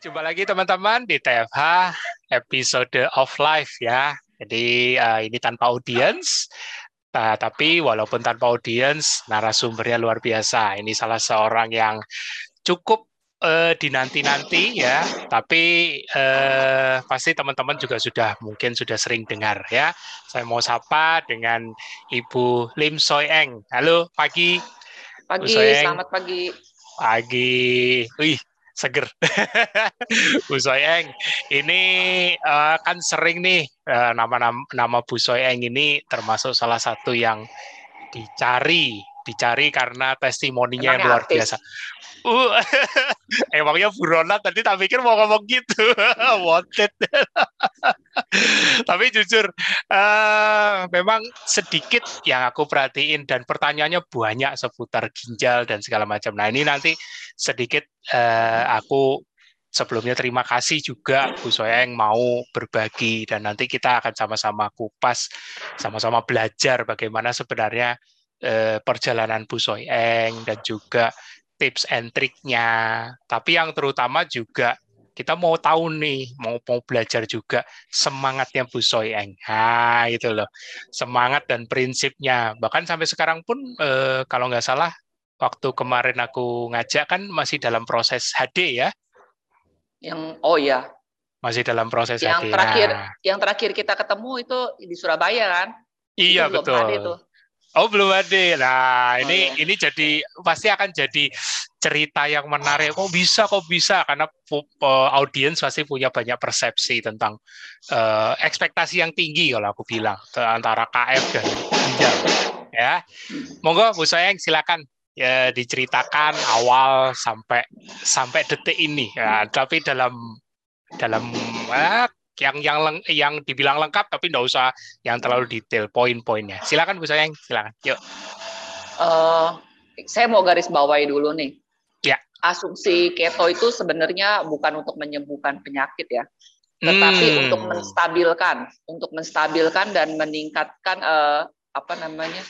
Jumpa lagi teman-teman di TFH episode of life ya. Jadi uh, ini tanpa audience, uh, tapi walaupun tanpa audience, narasumbernya luar biasa. Ini salah seorang yang cukup uh, dinanti-nanti ya, tapi uh, pasti teman-teman juga sudah mungkin sudah sering dengar ya. Saya mau sapa dengan Ibu Lim Soy Eng. Halo, pagi. Pagi, selamat pagi. Pagi. Wih, seger. Bu Soyeng, ini uh, kan sering nih uh, nama, nama Bu Soyeng ini termasuk salah satu yang dicari, dicari karena testimoninya yang luar artis. biasa. Uh, emangnya Rona tadi tak pikir mau ngomong gitu, wanted. Tapi jujur, uh, memang sedikit yang aku perhatiin dan pertanyaannya banyak seputar ginjal dan segala macam. Nah ini nanti sedikit uh, aku sebelumnya terima kasih juga Bu Soyeng mau berbagi dan nanti kita akan sama-sama kupas, sama-sama belajar bagaimana sebenarnya uh, perjalanan Bu Soyeng dan juga tips and triknya. Tapi yang terutama juga kita mau tahu nih, mau mau belajar juga semangatnya Bu Soyeng. Nah, itu loh. Semangat dan prinsipnya. Bahkan sampai sekarang pun eh, kalau nggak salah waktu kemarin aku ngajak kan masih dalam proses HD ya. Yang oh ya. Masih dalam proses yang HD. terakhir nah. yang terakhir kita ketemu itu di Surabaya kan? Iya itu betul. Oh belum ada. Nah ini oh, iya. ini jadi pasti akan jadi cerita yang menarik. Kok bisa, kok bisa? Karena uh, audiens pasti punya banyak persepsi tentang uh, ekspektasi yang tinggi kalau aku bilang antara KF dan Ginjal. Ya, monggo Bu Sayang silakan ya diceritakan awal sampai sampai detik ini. Ya, tapi dalam dalam uh, yang yang yang dibilang lengkap tapi nggak usah yang terlalu detail poin-poinnya. Silakan Bu Sayang, silakan. Yuk. Uh, saya mau garis bawahi dulu nih. Ya. Asumsi keto itu sebenarnya bukan untuk menyembuhkan penyakit ya, tetapi hmm. untuk menstabilkan, untuk menstabilkan dan meningkatkan uh, apa namanya?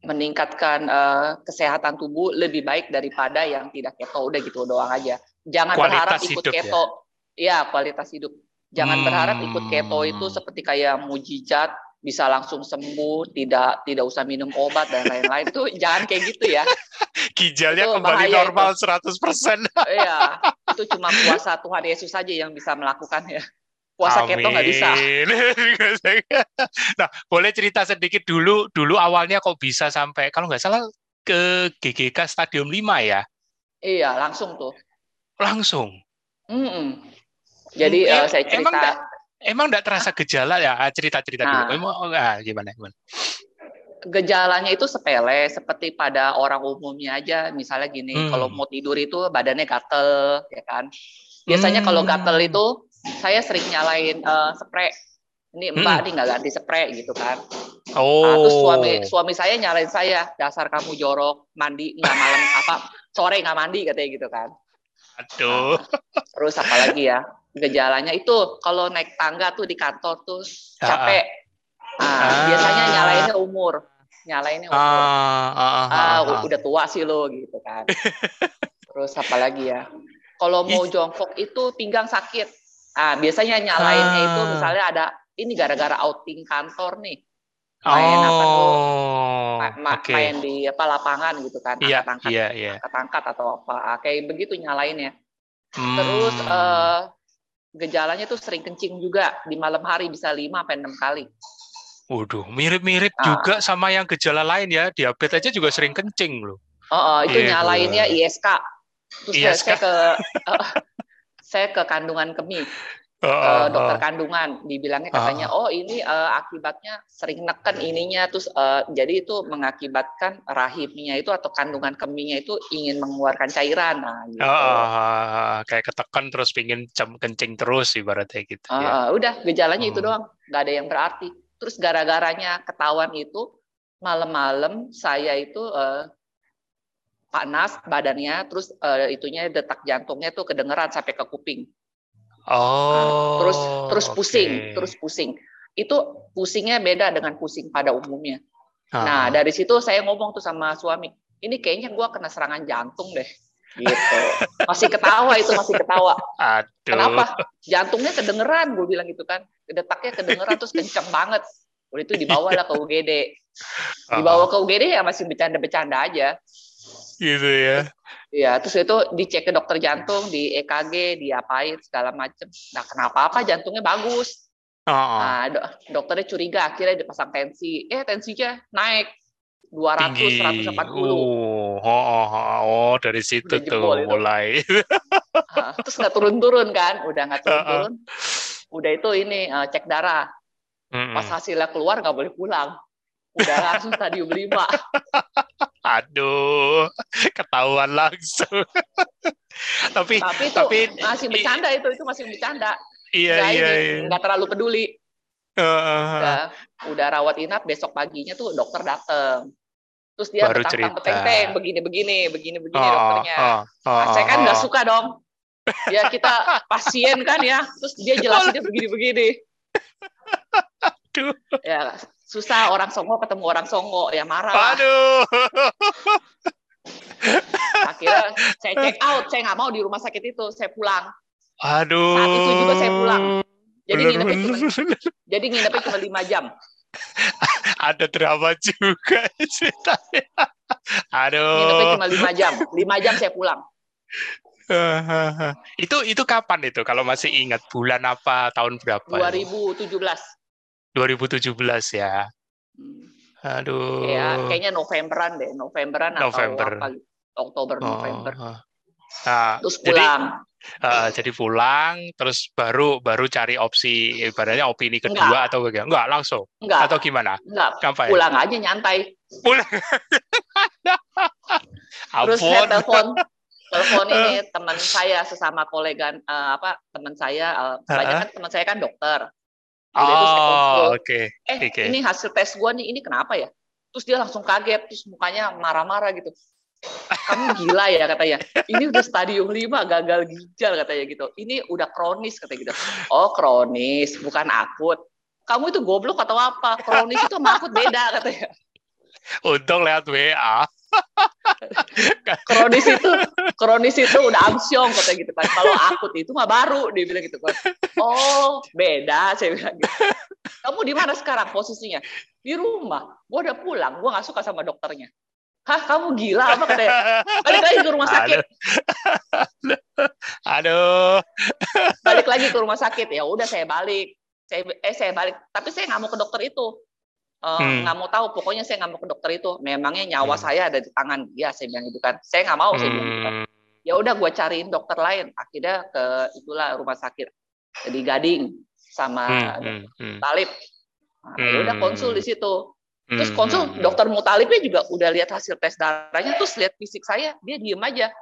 meningkatkan uh, kesehatan tubuh lebih baik daripada yang tidak keto udah gitu doang aja. Jangan Kualitas berharap ikut keto. Ya? Ya kualitas hidup. Jangan hmm. berharap ikut keto itu seperti kayak mujizat bisa langsung sembuh, tidak tidak usah minum obat dan lain-lain itu jangan kayak gitu ya. Ginjalnya itu kembali normal itu. 100%. Iya, itu cuma puasa Tuhan Yesus saja yang bisa melakukan ya. Puasa Amin. keto nggak bisa. nah, boleh cerita sedikit dulu dulu awalnya kok bisa sampai kalau nggak salah ke GGK Stadium 5 ya? Iya, langsung tuh. Langsung. Mm -mm. Jadi hmm, uh, saya cerita. Emang enggak terasa gejala ya? Ah, cerita-cerita nah, dulu. Emang, oh, ah, gimana, gimana? Gejalanya itu sepele, seperti pada orang umumnya aja. Misalnya gini, hmm. kalau mau tidur itu badannya gatel, ya kan? Biasanya hmm. kalau gatel itu saya sering nyalain uh, spray. Ini Mbak hmm. nih nggak ganti spray gitu kan. Oh. Nah, terus suami suami saya nyalain saya, dasar kamu jorok, mandi nggak malam apa sore nggak mandi katanya gitu kan. Aduh. Nah, terus apa lagi ya? Gejalanya itu kalau naik tangga tuh di kantor tuh capek. Nah, ah. biasanya nyalainnya umur, nyalainnya umur. Ah, ah, ah, ah, ah. udah tua sih lo gitu kan. Terus apa lagi ya? Kalau mau jongkok itu pinggang sakit. Ah, biasanya nyalainnya ah. itu misalnya ada ini gara-gara outing kantor nih. Main oh, apa tuh? Ma okay. Main di apa lapangan gitu kan, iya, angkat-angkat, yeah, yeah, angkat-angkat atau apa. Ah, kayak begitu nyalainnya. Hmm. Terus uh, gejalanya tuh sering kencing juga di malam hari bisa 5 sampai 6 kali. Waduh, mirip-mirip nah. juga sama yang gejala lain ya. Diabetes aja juga sering kencing loh. Oh, oh itu yeah. nyalainnya ISK. Terus ISK. saya ke uh, saya ke kandungan kemih uh, dokter kandungan. Dibilangnya katanya uh, oh ini uh, akibatnya sering neken ininya. Terus uh, jadi itu mengakibatkan rahimnya itu atau kandungan kemihnya itu ingin mengeluarkan cairan. Nah gitu. uh, kayak ketekan terus pingin kencing terus ibaratnya gitu uh, ya. udah gejalanya uh. itu doang. Nggak ada yang berarti. Terus gara-garanya ketahuan itu malam-malam saya itu uh, panas badannya terus uh, itunya detak jantungnya tuh kedengeran sampai ke kuping Oh. terus terus pusing, okay. terus pusing. Itu pusingnya beda dengan pusing pada umumnya. Uh. Nah, dari situ saya ngomong tuh sama suami, ini kayaknya gue kena serangan jantung deh. gitu masih ketawa itu masih ketawa Aduh. kenapa jantungnya kedengeran gue bilang gitu kan detaknya kedengeran terus kenceng banget udah itu dibawa lah ke UGD dibawa ke UGD ya masih bercanda-bercanda aja gitu ya Iya, terus itu dicek ke dokter jantung, di EKG, diapain segala macem. Nah, kenapa apa jantungnya bagus. Oh, oh. Nah, do dokternya curiga, akhirnya dipasang tensi. Eh, tensinya naik 200, Tinggi. 140. Oh, oh, oh, oh, dari situ Udah tuh itu. mulai. Nah, terus nggak turun-turun kan, udah nggak turun-turun. Udah itu ini eh, cek darah. Mm-mm. Pas hasilnya keluar nggak boleh pulang. Udah langsung stadium 5. Aduh, ketahuan langsung. tapi Tapi itu tapi masih bercanda itu, itu masih bercanda. iya Nggak iya ini, iya. nggak terlalu peduli. Uh, udah udah rawat inap besok paginya tuh dokter dateng terus dia Baru cerita. beteng begini begini begini begini Oh, dokternya oh, oh, Nah, saya kan oh, nggak oh. suka dong ya kita pasien kan ya terus dia jelasinnya begini begini Aduh. ya susah orang songo ketemu orang songo ya marah lah. Aduh. akhirnya saya check out saya nggak mau di rumah sakit itu saya pulang Aduh. Saat itu juga saya pulang. Jadi Bener, nginepnya bener, cuma- bener. jadi nginepnya cuma lima jam Ada drama juga ceritanya. nginepnya Aduh. cuma lima jam lima jam saya pulang itu itu kapan itu kalau masih ingat bulan apa tahun berapa? 2017 2017 ya. Hmm. Aduh. Ya, kayaknya Novemberan deh, Novemberan November. atau apa, gitu. Oktober, Oh, November. oh. Nah, Terus jadi pulang. eh, jadi pulang terus baru baru cari opsi ibaratnya opini kedua atau bagaimana? Enggak, langsung. enggak, Atau gimana? enggak, pulang aja nyantai. Pulang. Terus saya telepon telepon ini teman saya sesama kolega eh, apa teman saya eh, banyak kan teman saya kan dokter. Udah. Oh, oke. Eh, oke. ini hasil tes gua nih, ini kenapa ya? Terus dia langsung kaget, terus mukanya marah-marah gitu. Kamu gila ya katanya. Ini udah stadium 5 gagal ginjal katanya gitu. Ini udah kronis katanya gitu. Oh, kronis, bukan akut. Kamu itu goblok atau apa? Kronis itu sama akut beda katanya. Untung lewat WA. Kronis itu kronis itu udah amsyong katanya gitu kan. Kalau akut itu mah baru dia bilang gitu kan. Oh, beda saya bilang gitu. Kamu di mana sekarang posisinya? Di rumah. Gua udah pulang, gua nggak suka sama dokternya. Hah, kamu gila apa katanya? Balik lagi ke rumah sakit. Aduh. Balik lagi ke rumah sakit. Ya udah saya balik. Saya eh saya balik, tapi saya nggak mau ke dokter itu. Eh, Hmm. nggak mau tahu, pokoknya saya nggak mau ke dokter itu. Memangnya nyawa Hmm. saya ada di tangan dia, saya bilang gitu kan. Saya nggak mau, saya bilang gitu kan. Hmm. ya udah gue cariin dokter lain akhirnya ke itulah rumah sakit di Gading sama Hmm, hmm, hmm. Mutalib nah, ya udah Hmm. konsul di situ terus Hmm, konsul hmm, hmm. dokter Mutalibnya juga udah lihat hasil tes darahnya terus lihat fisik saya dia diem aja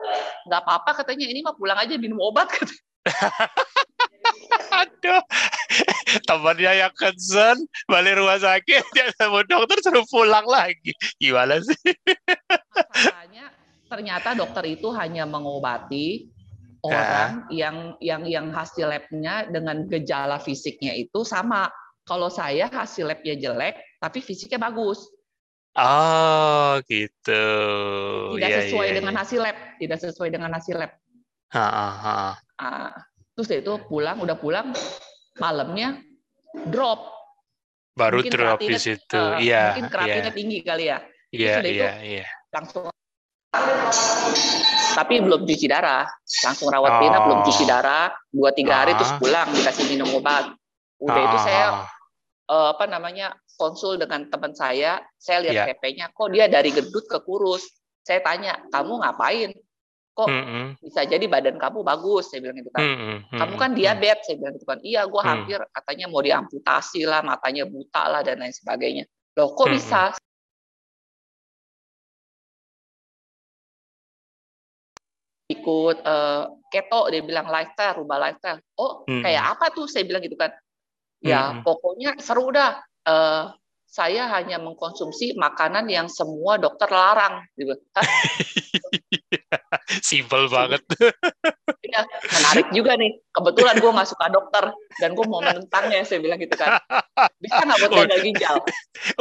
nggak apa-apa katanya ini mah pulang aja minum obat katanya. Aduh. Temannya yang concern balik rumah sakit dia sama dokter suruh pulang lagi. Gimana sih? masalahnya ternyata dokter itu hanya mengobati orang yang yang yang hasil labnya dengan gejala fisiknya itu sama kalau saya hasil labnya jelek tapi fisiknya bagus Oh, gitu. tidak Iya, sesuai iya, dengan iya. hasil lab, tidak sesuai dengan hasil lab. Ha, ha, ha. Ah, terus itu pulang, udah pulang, malamnya drop. Baru Mungkin drop di situ. eh, Iya, mungkin iya. kreatinnya tinggi kali ya, Iya, iya, iya. langsung. Tapi belum cuci darah, langsung rawat Oh. inap, belum cuci darah, dua tiga hari terus Ah. pulang dikasih minum obat. Udah itu saya eh, apa namanya konsul dengan teman saya, saya lihat Iya. PP-nya, kok dia dari gendut ke kurus. Saya tanya, kamu ngapain? Kok Mm, mm, bisa jadi badan kamu bagus? Saya bilang gitu kan. mm, mm, kamu mm, kan mm. diabetes saya bilang gitu kan iya gue Hmm. hampir katanya mau diamputasi lah matanya buta lah dan lain sebagainya loh kok Hmm, bisa ikut eh, keto dia bilang lifestyle rubah lifestyle oh Hmm. kayak apa tuh saya bilang gitu kan ya Hmm. pokoknya seru dah Eh, saya hanya mengkonsumsi makanan yang semua dokter larang gitu? Simpel banget. Iya, menarik juga nih. Kebetulan gue nggak suka dokter dan gue mau menentangnya, saya bilang gitu kan. Bisa nggak buat gagal ginjal?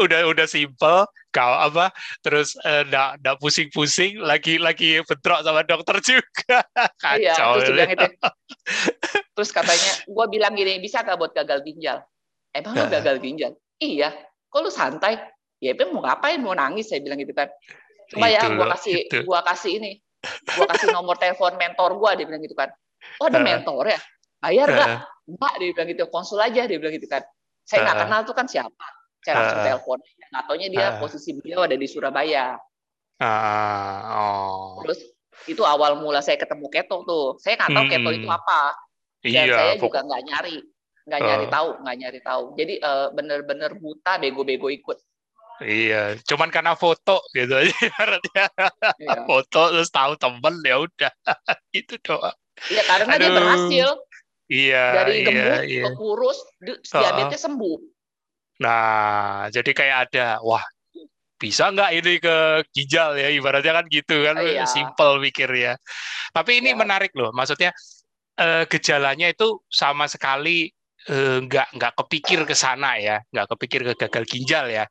udah udah simple, kau apa? Terus enggak uh, enggak pusing-pusing, lagi lagi bentrok sama dokter juga. Kacau. Iya, terus bilang itu. Terus katanya, gue bilang gini, bisa nggak buat gagal ginjal? Emang lo gagal ginjal? Iya. Kok lu santai? Ya, mau ngapain? Mau nangis? Saya bilang gitu kan. Cuma ya, gue kasih, gua kasih ini, gue kasih nomor telepon mentor gue, dia bilang gitu kan. Oh ada mentor ya? Bayar nggak? Enggak, dia bilang gitu. Konsul aja, dia bilang gitu kan. Saya nggak kenal tuh kan siapa. Saya langsung telepon. Nggak taunya dia posisi beliau ada di Surabaya. Uh, oh. Terus itu awal mula saya ketemu keto tuh. Saya nggak tahu hmm. keto itu apa. Dan iya, saya juga nggak nyari, nggak nyari uh. tahu, nggak nyari tahu. Jadi uh, bener-bener buta, bego-bego ikut. Iya, cuman karena foto gitu aja Iya. Foto terus tahu temen ya udah itu doang. Iya, karena Aduh. dia berhasil. Iya, dari iya, gemuk iya. ke kurus, diabetes sembuh. Nah, jadi kayak ada, wah bisa nggak ini ke ginjal ya ibaratnya kan gitu kan iya. simple ya. Tapi ini iya. menarik loh, maksudnya eh, gejalanya itu sama sekali eh, nggak nggak kepikir ke sana ya, nggak kepikir ke gagal ginjal ya,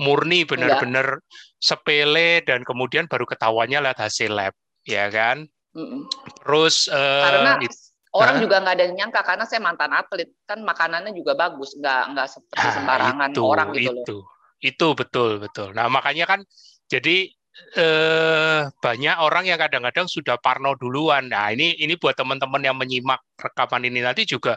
murni benar-benar sepele dan kemudian baru ketahuannya lihat hasil lab ya kan. Mm -mm. Terus eh, karena orang juga nggak ada yang nyangka karena saya mantan atlet kan makanannya juga bagus nggak nggak seperti nah, sembarangan itu, orang gitu itu, loh itu betul betul. Nah makanya kan jadi eh, banyak orang yang kadang-kadang sudah parno duluan nah ini ini buat teman-teman yang menyimak rekaman ini nanti juga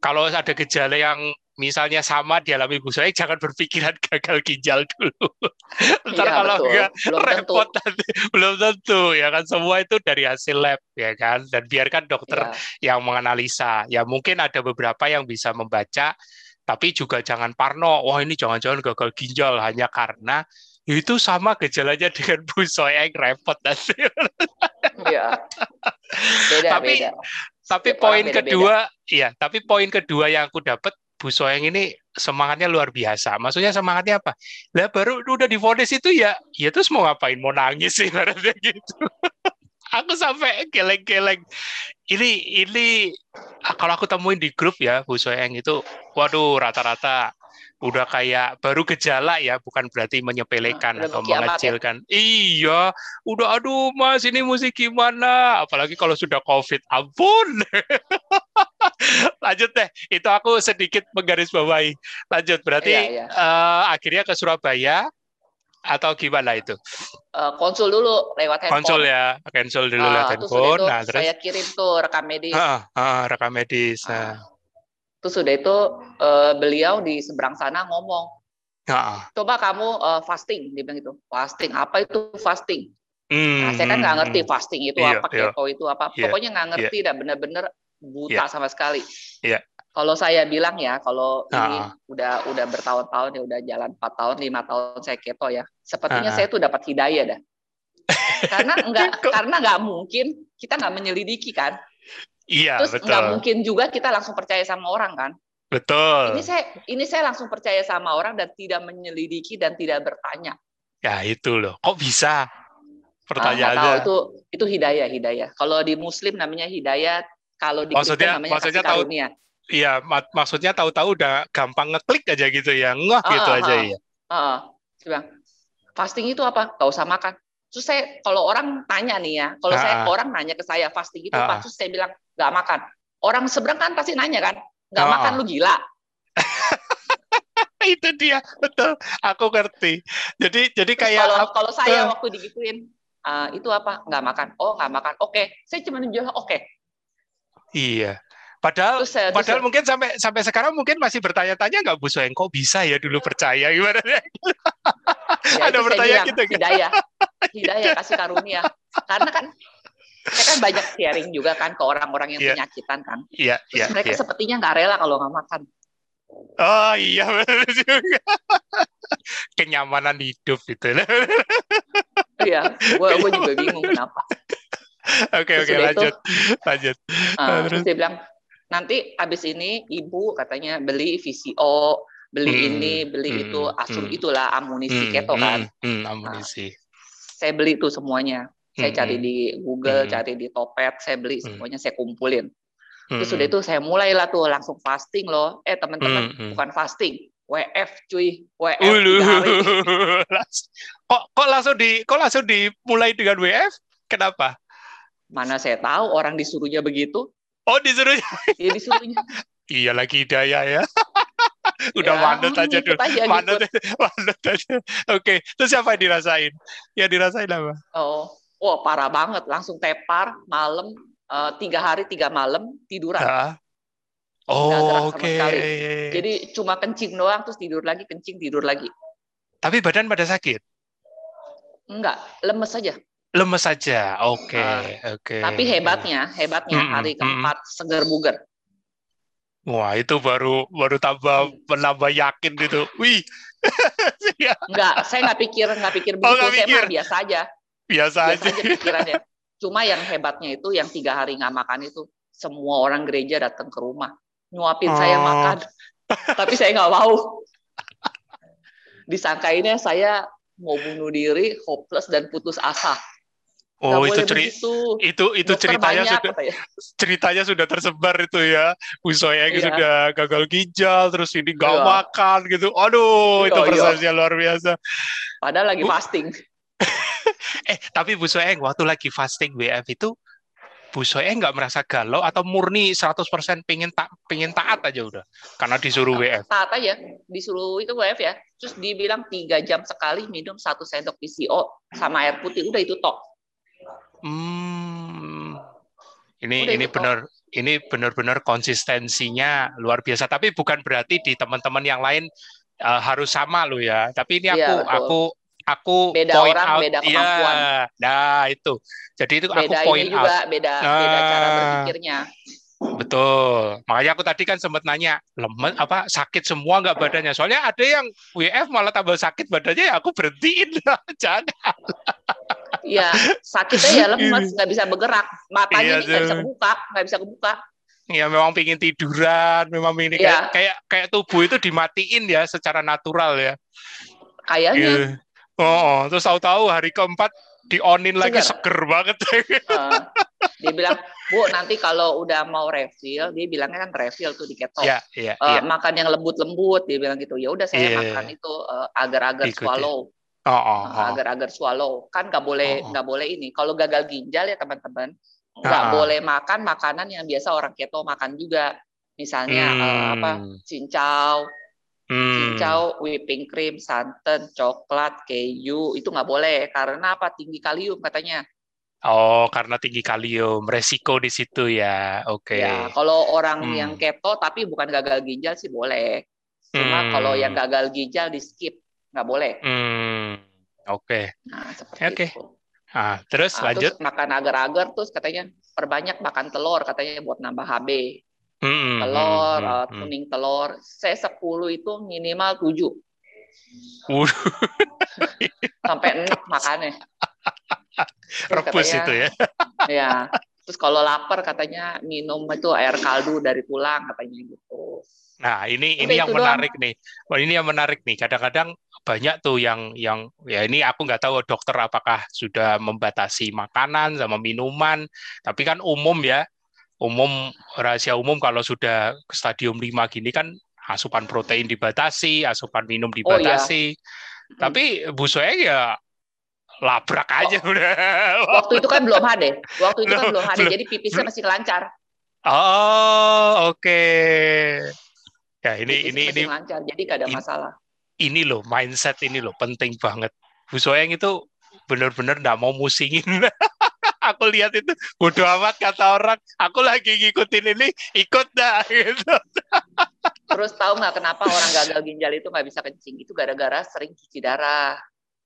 kalau ada gejala yang misalnya sama dialami Bu saya jangan berpikiran gagal ginjal dulu. Ntar ya, kalau enggak repot tentu. nanti belum tentu ya kan semua itu dari hasil lab ya kan dan biarkan dokter ya. yang menganalisa. Ya mungkin ada beberapa yang bisa membaca tapi juga jangan parno. Wah ini jangan-jangan gagal ginjal hanya karena itu sama gejalanya dengan Bu Soeng repot nanti. Iya. Beda, tapi beda. tapi poin kedua, iya, tapi poin kedua yang aku dapat Bu Soeng ini semangatnya luar biasa. Maksudnya semangatnya apa? Lah baru udah divonis itu ya, ya terus mau ngapain? Mau nangis sih ibaratnya gitu. aku sampai geleng-geleng. Ini ini kalau aku temuin di grup ya Bu Soeng itu, waduh rata-rata udah kayak baru gejala ya, bukan berarti menyepelekan nah, atau ya? mengecilkan. Ya? Iya, udah aduh Mas ini musik gimana? Apalagi kalau sudah Covid, ampun. Lanjut deh, itu aku sedikit menggarisbawahi. Lanjut, berarti iya, iya. Uh, akhirnya ke Surabaya atau gimana itu? Uh, konsul dulu lewat handphone. Konsul ya, konsul dulu uh, lewat handphone. Nah, terus saya kirim tuh rekam medis. Uh, uh, rekam medis. Uh. Terus sudah itu uh, beliau di seberang sana ngomong, uh. coba kamu uh, fasting, dia bilang gitu. Fasting, apa itu fasting? Hmm, nah, saya kan nggak ngerti hmm. fasting itu iya, apa, iya. keto itu apa. Iya, Pokoknya nggak ngerti iya. dan benar-benar buta iya. sama sekali. Iya. Kalau saya bilang ya, kalau uh. ini udah udah bertahun-tahun ya udah jalan 4 tahun, lima tahun saya keto ya. Sepertinya uh. saya tuh dapat hidayah dah. karena enggak karena nggak mungkin kita nggak menyelidiki kan. Iya, Terus nggak mungkin juga kita langsung percaya sama orang kan? Betul. Ini saya ini saya langsung percaya sama orang dan tidak menyelidiki dan tidak bertanya. Ya itu loh. Kok bisa? Pertanyaannya. Ah, tahu itu itu hidayah hidayah. Kalau di Muslim namanya hidayah, kalau di maksudnya, namanya maksudnya tahu, karunia. Iya, mak maksudnya tahu-tahu udah gampang ngeklik aja gitu ya, ngeh ah, gitu ah, aja ah, ya. Ah, ah. fasting itu apa? Gak usah makan. Terus saya kalau orang tanya nih ya, kalau ah, saya ah. orang nanya ke saya fasting itu ah, apa? Terus saya bilang nggak makan. Orang seberang kan pasti nanya kan, nggak oh. makan lu gila. itu dia betul aku ngerti jadi jadi kayak kalau kalau saya uh, waktu digituin uh, itu apa nggak makan oh nggak makan oke okay. saya cuma jawab oke okay. iya Padahal, terus, uh, padahal terus, mungkin sampai sampai sekarang mungkin masih bertanya-tanya nggak Bu Soeng kok bisa ya dulu percaya gimana? ya, Ada bertanya gitu kan? Hidayah, hidayah kasih karunia. Karena kan saya kan banyak sharing juga kan ke orang-orang yang yeah. penyakitan kan. Iya, yeah, yeah, mereka yeah. sepertinya nggak rela kalau nggak makan. Oh iya benar juga. Kenyamanan hidup itu. Iya, gue gue juga bingung kenapa. Oke oke lanjut itu, lanjut. Uh, terus dia bilang nanti habis ini ibu katanya beli VCO, beli hmm, ini, beli hmm, itu, asum hmm, itulah amunisi hmm, keto kan. Hmm, hmm, amunisi. Nah, saya beli itu semuanya. Saya cari di Google, hmm. cari di Topet, saya beli semuanya, saya kumpulin. Terus sudah itu saya mulailah tuh langsung fasting loh. Eh teman-teman, bukan fasting, WF cuy, WF Ulu. hari. kok kok langsung di kok langsung dimulai dengan WF? Kenapa? Mana saya tahu orang disuruhnya begitu. Oh, disuruhnya. Iya, disuruhnya. iya lagi daya ya. Udah ya, manut aja dulu. Aja, manut, manut aja. Oke, terus siapa yang dirasain? Ya dirasain apa? Oh, oh parah banget. Langsung tepar malam uh, tiga hari tiga malam tiduran. Oh, oke. Okay. Jadi cuma kencing doang terus tidur lagi, kencing tidur lagi. Tapi badan pada sakit? Enggak, lemes saja. Lemes saja. Oke, okay, uh, oke. Okay. Tapi hebatnya, hebatnya hmm, hari keempat hmm. seger buger. Wah, itu baru baru tambah menambah yakin gitu. Wih. enggak, saya nggak pikir nggak pikir oh, begitu. Oh, saya pikir. biasa aja. Biasa, biasa aja. aja pikirannya. Cuma yang hebatnya itu yang tiga hari nggak makan itu semua orang gereja datang ke rumah nyuapin oh. saya makan, tapi saya nggak mau. Disangkainnya saya mau bunuh diri, hopeless dan putus asa. Oh itu ceri itu itu ceritanya banyak, sudah ya. ceritanya sudah tersebar itu ya Bu iya. sudah gagal ginjal terus ini nggak iya. makan gitu aduh iya, itu prosesnya iya. luar biasa padahal lagi Bu, fasting eh tapi Bu Soyeng waktu lagi fasting WF itu Bu Soe nggak merasa galau atau murni 100% pengen tak pengen taat aja udah karena disuruh WF. Taat aja, disuruh itu WF ya. Terus dibilang tiga jam sekali minum satu sendok PCO sama air putih, udah itu tok. Hmm, ini udah ini benar ini benar-benar konsistensinya luar biasa. Tapi bukan berarti di teman-teman yang lain uh, harus sama lo ya. Tapi ini aku ya, aku aku beda point orang, out, beda iya. kemampuan. Ya, nah itu. Jadi itu beda aku point ini juga out. beda nah, beda cara berpikirnya. Betul. Makanya aku tadi kan sempat nanya, lemes apa sakit semua nggak badannya? Soalnya ada yang WF malah tambah sakit badannya, ya aku berhentiin lah, jangan. Iya, sakitnya ya lemes, nggak bisa bergerak, matanya iya, nggak bisa kebuka, nggak bisa kebuka. Ya memang pingin tiduran, memang ini ya. kayak, kayak kayak tubuh itu dimatiin ya secara natural ya. Kayaknya. Iya. Oh, terus tahu-tahu hari keempat di onin lagi seger banget. Uh, dia bilang, Bu, nanti kalau udah mau refill, dia bilangnya kan refill tuh di keto. Yeah, yeah, uh, yeah. Makan yang lembut-lembut, dia bilang gitu. Ya udah saya yeah. makan itu uh, agar-agar swallow. Oh, oh, oh. agar-agar swallow. Kan nggak boleh nggak oh, oh. boleh ini. Kalau gagal ginjal ya teman-teman, nggak uh, boleh makan makanan yang biasa orang keto makan juga. Misalnya hmm. uh, apa cincau, Hmm. Cincau, whipping cream, santan, coklat, keju itu nggak boleh karena apa? Tinggi kalium katanya. Oh, karena tinggi kalium, resiko di situ ya. Oke. Okay. Ya, kalau orang hmm. yang keto tapi bukan gagal ginjal sih boleh. Cuma hmm. kalau yang gagal ginjal di skip nggak boleh. Hmm. Oke. Okay. Nah, seperti okay. itu. Ah, terus nah, lanjut. Terus makan agar-agar terus katanya perbanyak makan telur katanya buat nambah HB. Hmm, telur, hmm, uh, kuning telur. Saya 10 itu minimal 7. Sampai enak makannya. Rebus katanya, itu ya. ya. Terus kalau lapar katanya minum itu air kaldu dari tulang katanya gitu. Nah, ini Udah ini yang menarik doang. nih. Wah, ini yang menarik nih. Kadang-kadang banyak tuh yang yang ya ini aku nggak tahu dokter apakah sudah membatasi makanan sama minuman, tapi kan umum ya umum rahasia umum kalau sudah stadium 5 gini kan asupan protein dibatasi, asupan minum dibatasi. Oh, iya. Tapi Bu Soe ya labrak aja oh. udah. Waktu itu kan belum ada. Waktu itu kan belum ada, jadi pipisnya masih lancar. Oh, oke. Okay. Ya, ini Pipis ini ini lancar, jadi gak ada masalah. Ini loh mindset ini loh penting banget. Bu Soeng itu benar-benar nggak mau musingin. aku lihat itu bodoh amat kata orang. Aku lagi ngikutin ini ikut dah gitu. Terus tahu nggak kenapa orang gagal ginjal itu nggak bisa kencing? Itu gara-gara sering cuci darah.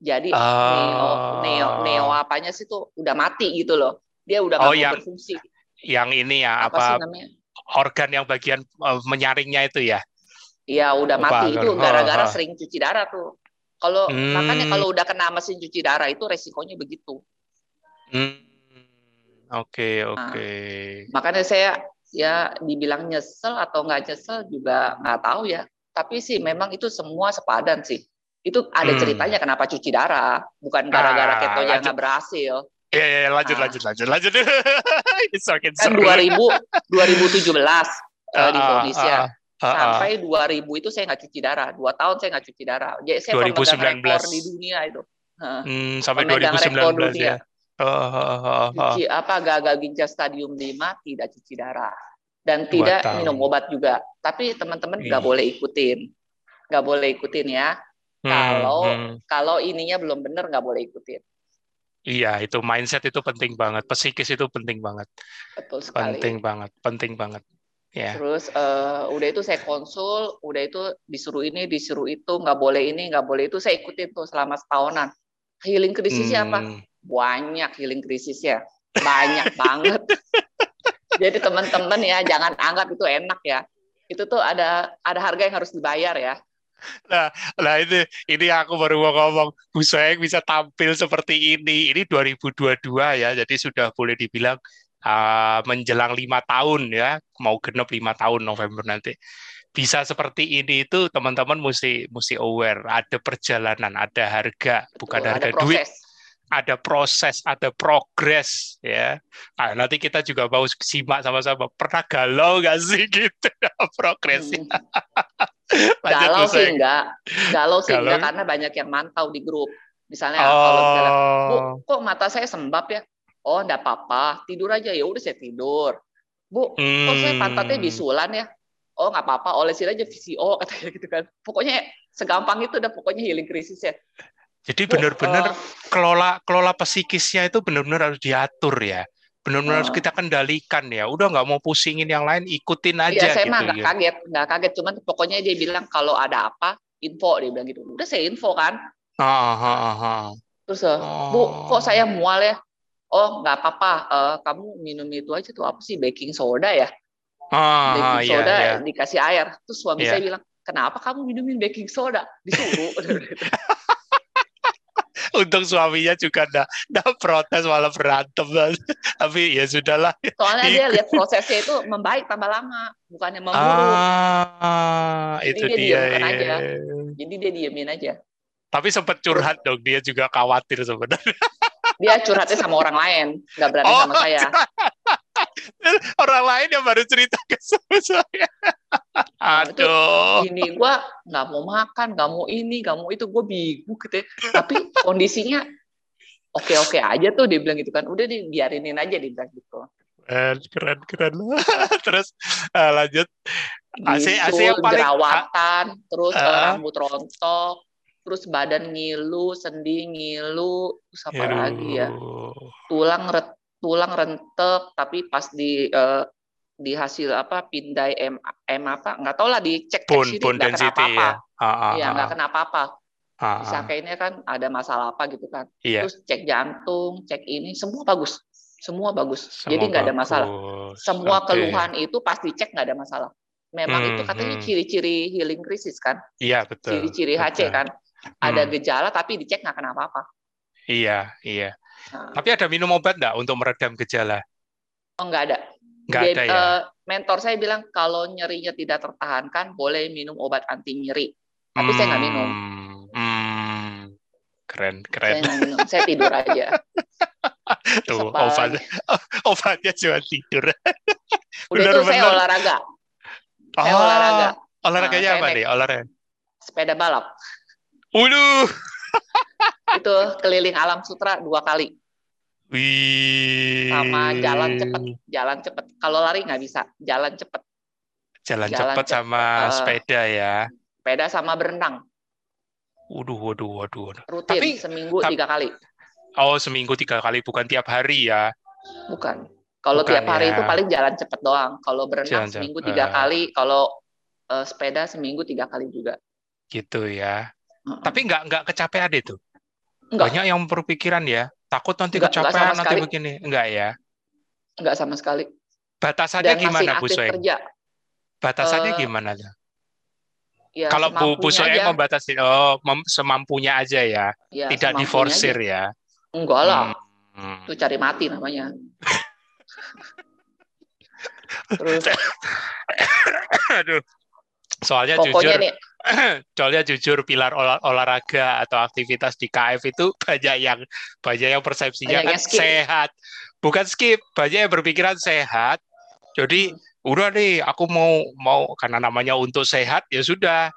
Jadi uh, neo neo neo apanya sih tuh udah mati gitu loh. Dia udah nggak oh, yang, berfungsi. yang ini ya apa, apa organ yang bagian uh, menyaringnya itu ya? Iya udah mati. Itu gara-gara oh, oh. sering cuci darah tuh. Kalau hmm. makanya kalau udah kena mesin cuci darah itu resikonya begitu. Hmm. Oke, nah, oke. makanya saya ya dibilang nyesel atau nggak nyesel juga nggak tahu ya. Tapi sih memang itu semua sepadan sih. Itu ada hmm. ceritanya kenapa cuci darah, bukan gara-gara keto yang nggak berhasil. Iya, ya, ya, lanjut, nah. lanjut, lanjut, lanjut. kan 2000, 2017 uh, di Indonesia. Uh, uh, sampai 2000 itu saya nggak cuci darah. Dua tahun saya nggak cuci darah. Jadi saya 2019 rekor di dunia itu. Hmm, sampai 2019 ya. Oh, oh, oh, cuci apa gagal ginjal stadium 5 tidak cuci darah dan tidak minum obat juga. Tapi teman-teman nggak boleh ikutin, nggak boleh ikutin ya. Hmm, kalau hmm. kalau ininya belum benar nggak boleh ikutin. Iya, itu mindset itu penting banget, psikis itu penting banget. Betul sekali. Penting banget, penting banget. Ya. Terus uh, udah itu saya konsul, udah itu disuruh ini, disuruh itu, nggak boleh ini, nggak boleh itu, saya ikutin tuh selama setahunan. Healing krisisnya hmm. apa? Banyak healing krisisnya banyak banget. Jadi teman-teman ya jangan anggap itu enak ya. Itu tuh ada ada harga yang harus dibayar ya. Nah, nah ini ini aku baru mau ngomong. Bu Soeng bisa tampil seperti ini. Ini 2022 ya, jadi sudah boleh dibilang uh, menjelang lima tahun ya, mau genap lima tahun November nanti. Bisa seperti ini itu teman-teman mesti mesti aware. Ada perjalanan, ada harga, bukan Betul, harga duit ada proses, ada progres ya. Nah, nanti kita juga mau simak sama-sama. Pernah galau nggak sih gitu progresnya? Hmm. galau sih enggak. Galau sih galau. enggak karena banyak yang mantau di grup. Misalnya oh. kalau misalnya, Bu, kok mata saya sembab ya? Oh, enggak apa-apa, tidur aja ya udah saya tidur. Bu, hmm. kok saya pantatnya hmm. bisulan ya? Oh, nggak apa-apa, olesin aja VCO katanya gitu kan. Pokoknya segampang itu udah pokoknya healing krisis ya. Jadi benar-benar uh, kelola kelola psikisnya itu benar-benar harus diatur ya. Benar-benar uh, harus kita kendalikan ya. Udah nggak mau pusingin yang lain, ikutin iya, aja. Iya, saya gitu, mah nggak gitu. kaget, nggak kaget. Cuman pokoknya dia bilang kalau ada apa, info dia bilang gitu. Udah saya info kan. Ah, ah, ah, ah. Terus, uh, Bu, kok saya mual ya? Oh, nggak apa-apa. Uh, kamu minum itu aja tuh apa sih baking soda ya? Ah, baking iya, soda iya. dikasih air. Terus suami yeah. saya bilang, kenapa kamu minumin baking soda? Disuruh. Untung suaminya juga enggak, enggak protes malah berantem. Tapi ya sudahlah. Soalnya dia lihat prosesnya itu membaik tambah lama, bukannya memburuk. Ah, Jadi itu dia. dia ya. aja. Jadi dia diemin aja. Tapi sempat curhat dong, dia juga khawatir sebenarnya. Dia curhatnya sama orang lain, nggak berani oh, sama saya. orang lain yang baru cerita ke saya. Nah, Aduh. ini gue nggak mau makan, nggak mau ini, nggak mau itu, gue bingung gitu. Ya. Tapi kondisinya oke-oke aja tuh dia bilang gitu kan. Udah dibiarinin aja dia bilang gitu. Keren, keren, keren. terus uh, lanjut. AC, AC yang paling jerawatan, terus uh, rambut rontok, terus badan ngilu, sendi ngilu, terus apa lagi ya? Tulang ret, tulang rentek, tapi pas di uh, di hasil apa pindai M, M apa nggak tahu lah dicek pun, pun nggak kenapa apa iya nggak kenapa apa disangkainya kan ada masalah apa gitu kan. Iya. terus cek jantung cek ini semua bagus. Semua bagus. Semua jadi nggak ada masalah. semua okay. keluhan itu pasti cek nggak ada masalah. Memang hmm, itu katanya hmm. ciri-ciri hmm. healing krisis kan. Iya betul. Ciri-ciri HC kan. Ada hmm. gejala tapi dicek nggak kenapa apa iya iya. Tapi ada minum obat nggak untuk meredam gejala oh nggak ada Nggak ada ya? Uh, mentor saya bilang kalau nyerinya tidak tertahankan boleh minum obat anti nyeri. Tapi hmm, saya nggak minum. Hmm, keren, keren. Saya, minum. saya tidur aja. Tuh, obat, obatnya cuma tidur. Udah itu saya olahraga. Saya oh, olahraga. Olahraganya nah, apa nih? Olahraga? Sepeda balap. Waduh. Itu keliling alam sutra dua kali. Wih. Sama jalan cepet, jalan cepet. Kalau lari nggak bisa, jalan cepet. Jalan, jalan cepet, cepet sama uh, sepeda ya. Sepeda sama berenang. Waduh, waduh, waduh. Rutin, tapi, seminggu tapi, tiga kali. Oh, seminggu tiga kali, bukan tiap hari ya? Bukan. Kalau tiap hari ya. itu paling jalan cepet doang. Kalau berenang jalan, seminggu tiga uh, kali, kalau uh, sepeda seminggu tiga kali juga. Gitu ya. Uh -uh. Tapi nggak nggak kecapean itu. Enggak. Banyak yang berpikiran ya, Takut nanti enggak, kecapean enggak nanti begini. Enggak ya? Enggak sama sekali. Batasannya Dan gimana Bu Soeng? Batasannya uh, gimana? Ya, Kalau Bu, Bu Soeng membatasi, oh mem, semampunya aja ya, ya tidak diforsir ya? Enggak lah, hmm. itu cari mati namanya. Terus, aduh, soalnya Pokoknya jujur, nih, soalnya jujur pilar olah, olahraga atau aktivitas di KF itu banyak yang banyak yang persepsinya banyak kan yang sehat. Bukan skip banyak yang berpikiran sehat. Jadi hmm. udah deh aku mau mau karena namanya untuk sehat ya sudah.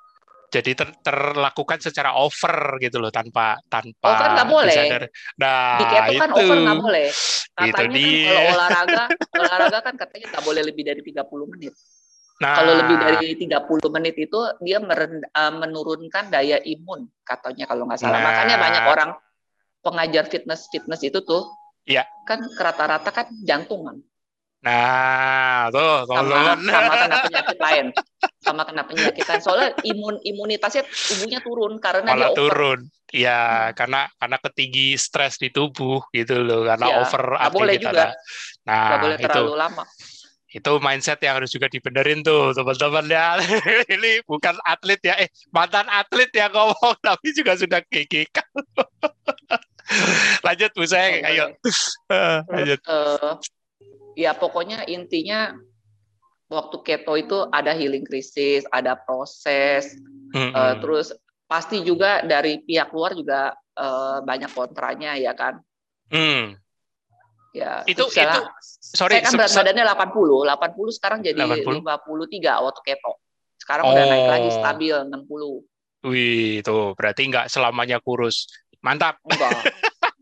Jadi ter, terlakukan secara over gitu loh tanpa tanpa over nggak boleh? disadar. nah di keto kan over nggak boleh? Katanya kan kalau olahraga olahraga kan katanya nggak boleh lebih dari 30 menit Nah, kalau lebih dari 30 menit itu dia merend, uh, menurunkan daya imun katanya kalau nggak salah. Nah, Makanya banyak orang pengajar fitness fitness itu tuh ya. kan rata-rata kan jantungan. Nah, tuh sama, sama kena penyakit lain, sama kena penyakit lain. Soalnya imun imunitasnya tubuhnya turun karena Malah dia over. turun. Ya, hmm. karena karena ketinggi stres di tubuh gitu loh, karena ya, over aktivitas. boleh juga. Nah, gak boleh terlalu itu. lama. Itu mindset yang harus juga dibenerin tuh, teman-teman ya. Ini bukan atlet ya, eh mantan atlet ya ngomong, tapi juga sudah GGK. lanjut Bu saya, ayo. Uh, lanjut. Uh, ya pokoknya intinya waktu keto itu ada healing krisis, ada proses, mm-hmm. uh, terus pasti juga dari pihak luar juga uh, banyak kontranya ya kan. Mm. Ya, itu itu sorry, saya kan berat badannya 80, 80 sekarang jadi 80? 53 waktu keto. Sekarang oh. udah naik lagi oh. stabil 60. Wih, itu berarti nggak selamanya kurus. Mantap. Enggak.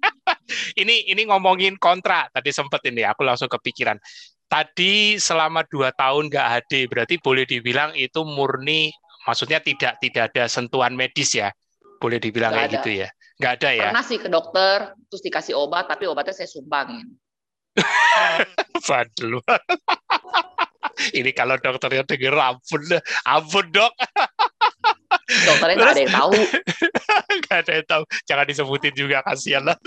ini ini ngomongin kontra tadi sempat ini aku langsung kepikiran. Tadi selama dua tahun nggak HD berarti boleh dibilang itu murni maksudnya tidak tidak ada sentuhan medis ya boleh dibilang gak kayak ada. gitu ya nggak ada ya pernah sih ke dokter terus dikasih obat tapi obatnya saya sumbangin Waduh. ini kalau dokternya denger ampun ampun dok. Dokternya nggak ada yang tahu. Nggak ada yang tahu. Jangan disebutin juga kasihan lah.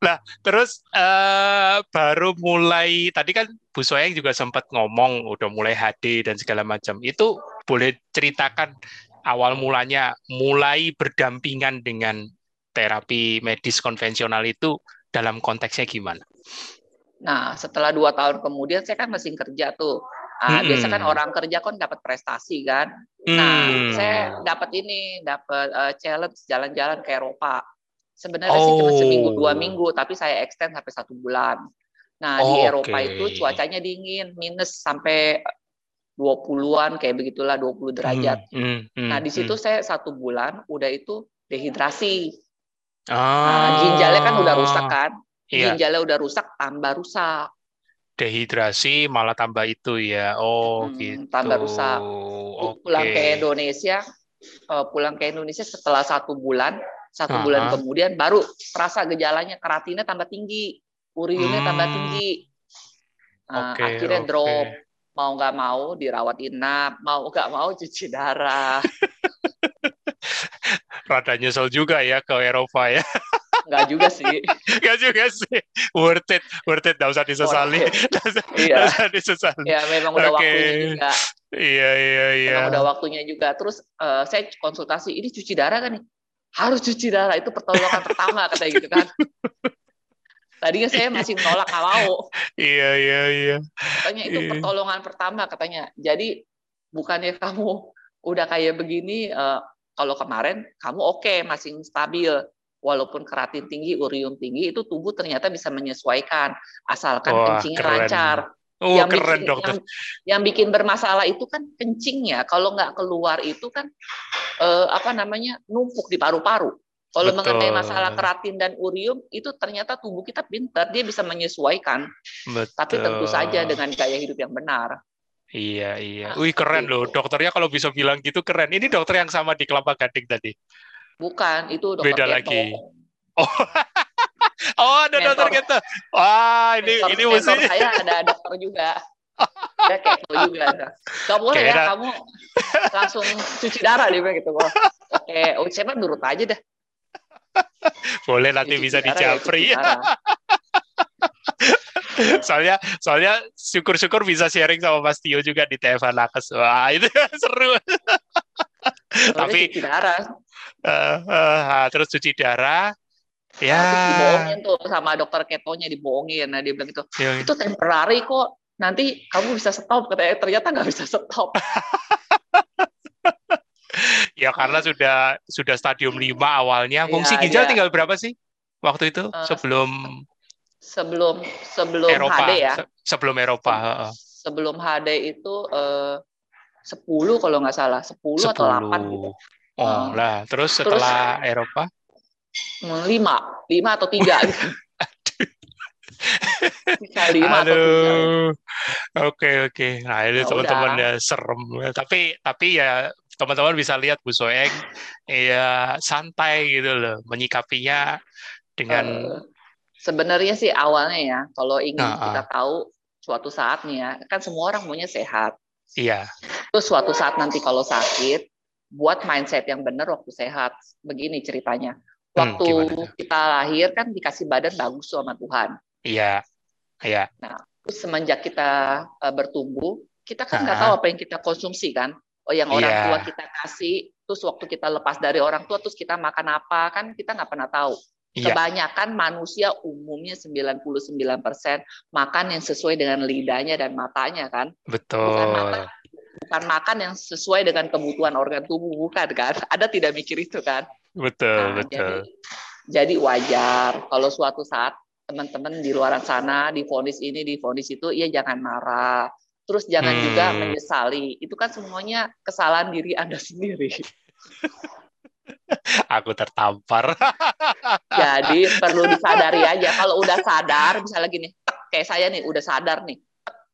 Nah terus uh, baru mulai tadi kan Bu Soyang juga sempat ngomong udah mulai HD dan segala macam. Itu boleh ceritakan awal mulanya mulai berdampingan dengan terapi medis konvensional itu dalam konteksnya gimana? Nah, setelah dua tahun kemudian saya kan masih kerja tuh. Nah, hmm. biasa kan orang kerja kan dapat prestasi kan. Nah, hmm. saya dapat ini, dapat uh, challenge jalan-jalan ke Eropa. Sebenarnya oh. sih cuma seminggu dua oh. minggu, tapi saya extend sampai satu bulan. Nah, oh, di Eropa okay. itu cuacanya dingin, minus sampai 20-an kayak begitulah 20 derajat. Hmm, hmm, hmm, nah, di situ hmm. saya satu bulan udah itu dehidrasi. Ah. Nah, ginjalnya kan udah rusak kan. Iya. Ginjalnya udah rusak, tambah rusak dehidrasi malah tambah itu ya. Oh, hmm, gitu. Tambah rusak. Okay. Pulang ke Indonesia, uh, pulang ke Indonesia setelah satu bulan, satu uh -huh. bulan kemudian baru terasa gejalanya keratinnya tambah tinggi, uriumnya hmm. tambah tinggi. Nah, okay, akhirnya okay. drop. Mau nggak mau dirawat inap, mau nggak mau cuci darah. Rada nyesel juga ya ke Eropa ya. Enggak juga sih. Enggak juga sih. Worth it, worth it. Enggak usah disesali. Enggak usah, iya. usah disesali. Ya, memang udah okay. waktunya juga. Iya, iya, iya. Memang udah waktunya juga. Terus uh, saya konsultasi, ini cuci darah kan nih? Harus cuci darah, itu pertolongan pertama, katanya gitu kan. Tadinya saya masih menolak, nggak mau. Iya, iya, iya. Katanya itu iya. pertolongan pertama, katanya. Jadi, bukannya kamu udah kayak begini, uh, kalau kemarin kamu oke, okay, masih stabil walaupun keratin tinggi, urium tinggi, itu tubuh ternyata bisa menyesuaikan asalkan Wah, kencingnya keren. lancar. Oh, yang keren bikin, dokter. Yang, yang bikin bermasalah itu kan kencingnya. Kalau nggak keluar itu kan eh, apa namanya numpuk di paru-paru. Kalau mengenai masalah keratin dan urium itu ternyata tubuh kita pintar, dia bisa menyesuaikan. Betul. Tapi tentu saja dengan gaya hidup yang benar. Iya, iya. Wih, keren loh. Dokternya kalau bisa bilang gitu keren. Ini dokter yang sama di Kelapa Gading tadi. Bukan, itu dokter Beda lagi. Oh. oh, ada mentor, dokter gitu. Wah, ini mentor, ini mesti saya ada dokter juga. Ada keto juga. Gak boleh ya kamu langsung cuci darah dia gitu. Oke, oh, saya mah nurut aja dah. Boleh nanti cuci bisa dicapri. Ya, soalnya soalnya syukur-syukur bisa sharing sama Mas Tio juga di TFA Nakes. Wah, itu seru. Tapi cuci darah. Uh, uh, terus cuci darah. Ya. Nah, dibohongin tuh sama dokter ketonya dibohongin. Nah dia bilang gitu, ya. itu temporary kok. Nanti kamu bisa stop. Katanya ternyata nggak bisa stop. ya karena sudah sudah stadium 5 awalnya. Fungsi ya, ginjal dia, tinggal berapa sih waktu itu uh, sebelum sebelum sebelum Eropa, HD ya? sebelum Eropa. sebelum HD itu eh, 10 kalau nggak salah, 10, 10. atau 8 gitu. Oh, uh, lah, terus setelah terus, Eropa? 5, 5 atau 3 gitu. Bisa lima Aduh. atau Oke oke. Nah ini nah, teman-teman ya serem. Tapi tapi ya teman-teman bisa lihat Bu Soeng ya santai gitu loh menyikapinya dengan uh, sebenarnya sih awalnya ya kalau ingin uh, uh. kita tahu suatu saat nih ya kan semua orang maunya sehat. Iya. Terus suatu saat nanti kalau sakit buat mindset yang benar waktu sehat. Begini ceritanya. Hmm, waktu hmm, kita lahir kan dikasih badan bagus sama Tuhan. Iya. Iya. Nah, terus semenjak kita uh, bertumbuh, kita kan nggak tahu apa yang kita konsumsi kan. Oh, yang orang yeah. tua kita kasih, terus waktu kita lepas dari orang tua, terus kita makan apa, kan kita nggak pernah tahu. Yeah. Kebanyakan manusia umumnya 99% makan yang sesuai dengan lidahnya dan matanya kan. Betul. Bukan bukan makan yang sesuai dengan kebutuhan organ tubuh, bukan kan. Ada tidak mikir itu kan. Betul, nah, betul. Jadi, jadi wajar kalau suatu saat teman-teman di luar sana difonis ini difonis itu ya jangan marah terus jangan hmm. juga menyesali itu kan semuanya kesalahan diri anda sendiri aku tertampar jadi perlu disadari aja kalau udah sadar misalnya gini kayak saya nih udah sadar nih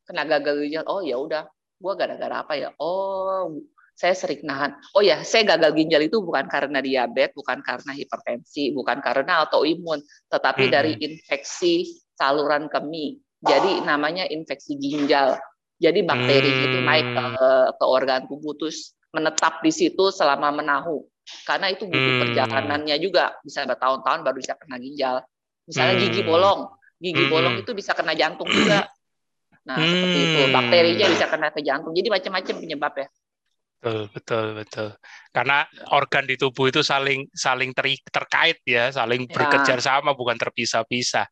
kena gagal ginjal oh ya udah gua gara-gara apa ya oh saya sering nahan. Oh ya, saya gagal ginjal itu bukan karena diabetes, bukan karena hipertensi, bukan karena autoimun, tetapi hmm. dari infeksi saluran kemih. Jadi namanya infeksi ginjal. Jadi bakteri hmm. itu naik ke, ke organ tubuh terus menetap di situ selama menahu. Karena itu butuh hmm. perjalanannya juga, bisa bertahun-tahun baru bisa kena ginjal. Misalnya gigi hmm. bolong, gigi hmm. bolong itu bisa kena jantung juga. Nah, hmm. seperti itu. Bakterinya bisa kena ke jantung. Jadi macam-macam penyebabnya. Betul, betul, betul. Karena organ di tubuh itu saling saling ter, terkait ya, saling ya. bekerja sama bukan terpisah-pisah.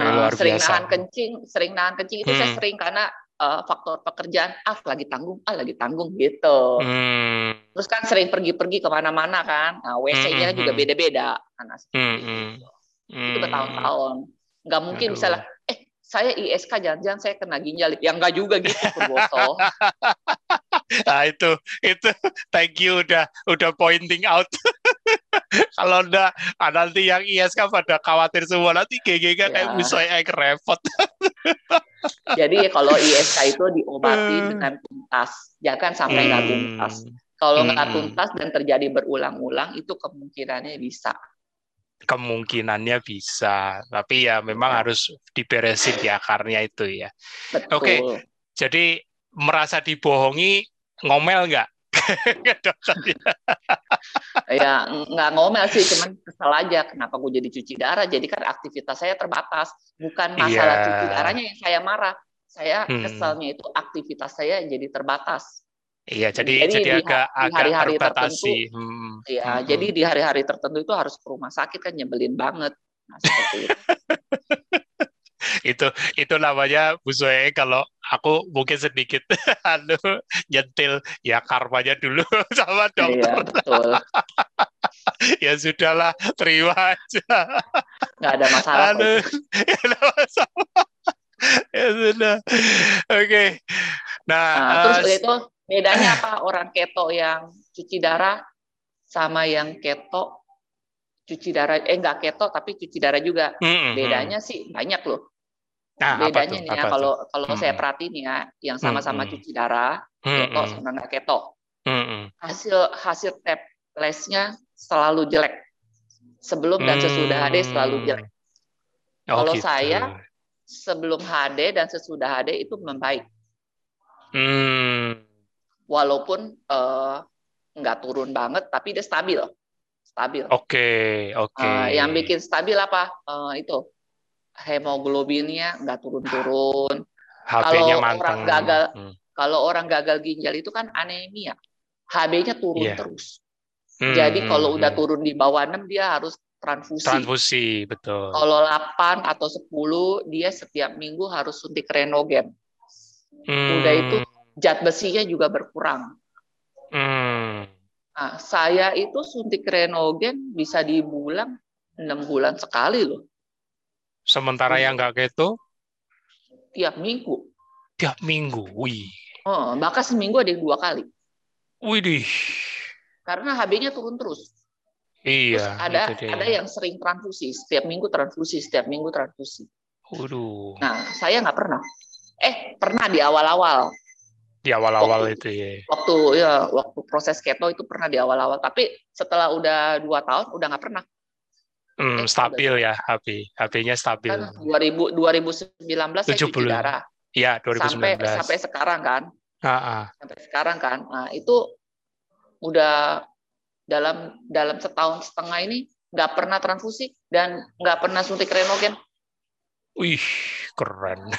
Nah, luar sering biasa. nahan kencing, sering nahan kencing itu hmm. saya sering karena uh, faktor pekerjaan, ah lagi tanggung, ah lagi tanggung gitu. Hmm. Terus kan sering pergi-pergi ke mana-mana kan, nah, WC-nya hmm, juga hmm. beda-beda. Nah, hmm. Itu. Hmm. itu bertahun-tahun. Nggak mungkin Aduh. misalnya, saya ISK jangan-jangan saya kena ginjal. Ya enggak juga gitu, Purwoso. nah itu itu thank you udah udah pointing out kalau enggak ah, nanti yang ISK pada khawatir semua nanti GG kan ya. kayak repot jadi kalau ISK itu diobati hmm. dengan tuntas jangan sampai nggak hmm. tuntas kalau nggak hmm. tuntas dan terjadi berulang-ulang itu kemungkinannya bisa kemungkinannya bisa tapi ya memang ya. harus diberesin di akarnya itu ya oke okay. jadi merasa dibohongi ngomel nggak? ya nggak ngomel sih, cuman kesel aja kenapa gue jadi cuci darah. Jadi kan aktivitas saya terbatas, bukan masalah yeah. cuci darahnya yang saya marah. Saya hmm. keselnya itu aktivitas saya jadi terbatas. Iya, jadi jadi, jadi di, agak di hari-hari tertentu. Hmm. Iya, hmm. jadi di hari-hari tertentu itu harus ke rumah sakit kan nyebelin banget. Nah, seperti itu. itu itu namanya Bu Zoe kalau aku mungkin sedikit anu nyentil ya karmanya dulu sama iya, dokter. Iya, betul. ya sudahlah, terima aja. Nggak ada masalah. Ya ada masalah. ya sudah. Oke. Okay. Nah, nah terus uh, itu bedanya apa orang keto yang cuci darah sama yang keto cuci darah eh enggak keto tapi cuci darah juga. Mm -hmm. Bedanya sih banyak loh. Nah, Bedanya nih ya kalau kalau hmm. saya perhatiin ya, yang sama-sama hmm. cuci darah, hmm. keto sama nggak keto, hmm. hasil hasil tab lesnya selalu jelek. Sebelum dan sesudah HD selalu jelek. Oh, kalau gitu. saya sebelum HD dan sesudah HD itu membaik. Hmm. Walaupun uh, nggak turun banget, tapi dia stabil, stabil. Oke, okay, oke. Okay. Uh, yang bikin stabil apa? Uh, itu hemoglobinnya nggak turun-turun. Kalau orang gagal, hmm. kalau orang gagal ginjal itu kan anemia, HB-nya turun yeah. terus. Hmm, Jadi kalau hmm, udah hmm. turun di bawah 6 dia harus transfusi. Transfusi, betul. Kalau 8 atau 10 dia setiap minggu harus suntik renogen. Hmm. Udah itu zat besinya juga berkurang. Hmm. Nah, saya itu suntik renogen bisa di bulan 6 bulan sekali loh. Sementara yang nggak keto? Tiap minggu. Tiap minggu, wih. Oh, bahkan seminggu ada yang dua kali. Widih. Karena HB-nya turun terus. Iya. Terus ada ada yang sering transfusi, setiap minggu transfusi, setiap minggu transfusi. Waduh. Nah, saya nggak pernah. Eh, pernah di awal-awal. Di awal-awal itu ya. Waktu ya, waktu proses keto itu pernah di awal-awal. Tapi setelah udah dua tahun, udah nggak pernah. Hmm, eh, stabil udah. ya HP. HP-nya stabil. Kan 2000, 2019 70. saya cuci darah. Iya, 2019. Sampai sampai sekarang kan. Ha-ha. Sampai sekarang kan. Nah, itu udah dalam dalam setahun setengah ini nggak pernah transfusi dan nggak pernah suntik renogen. Wih, keren.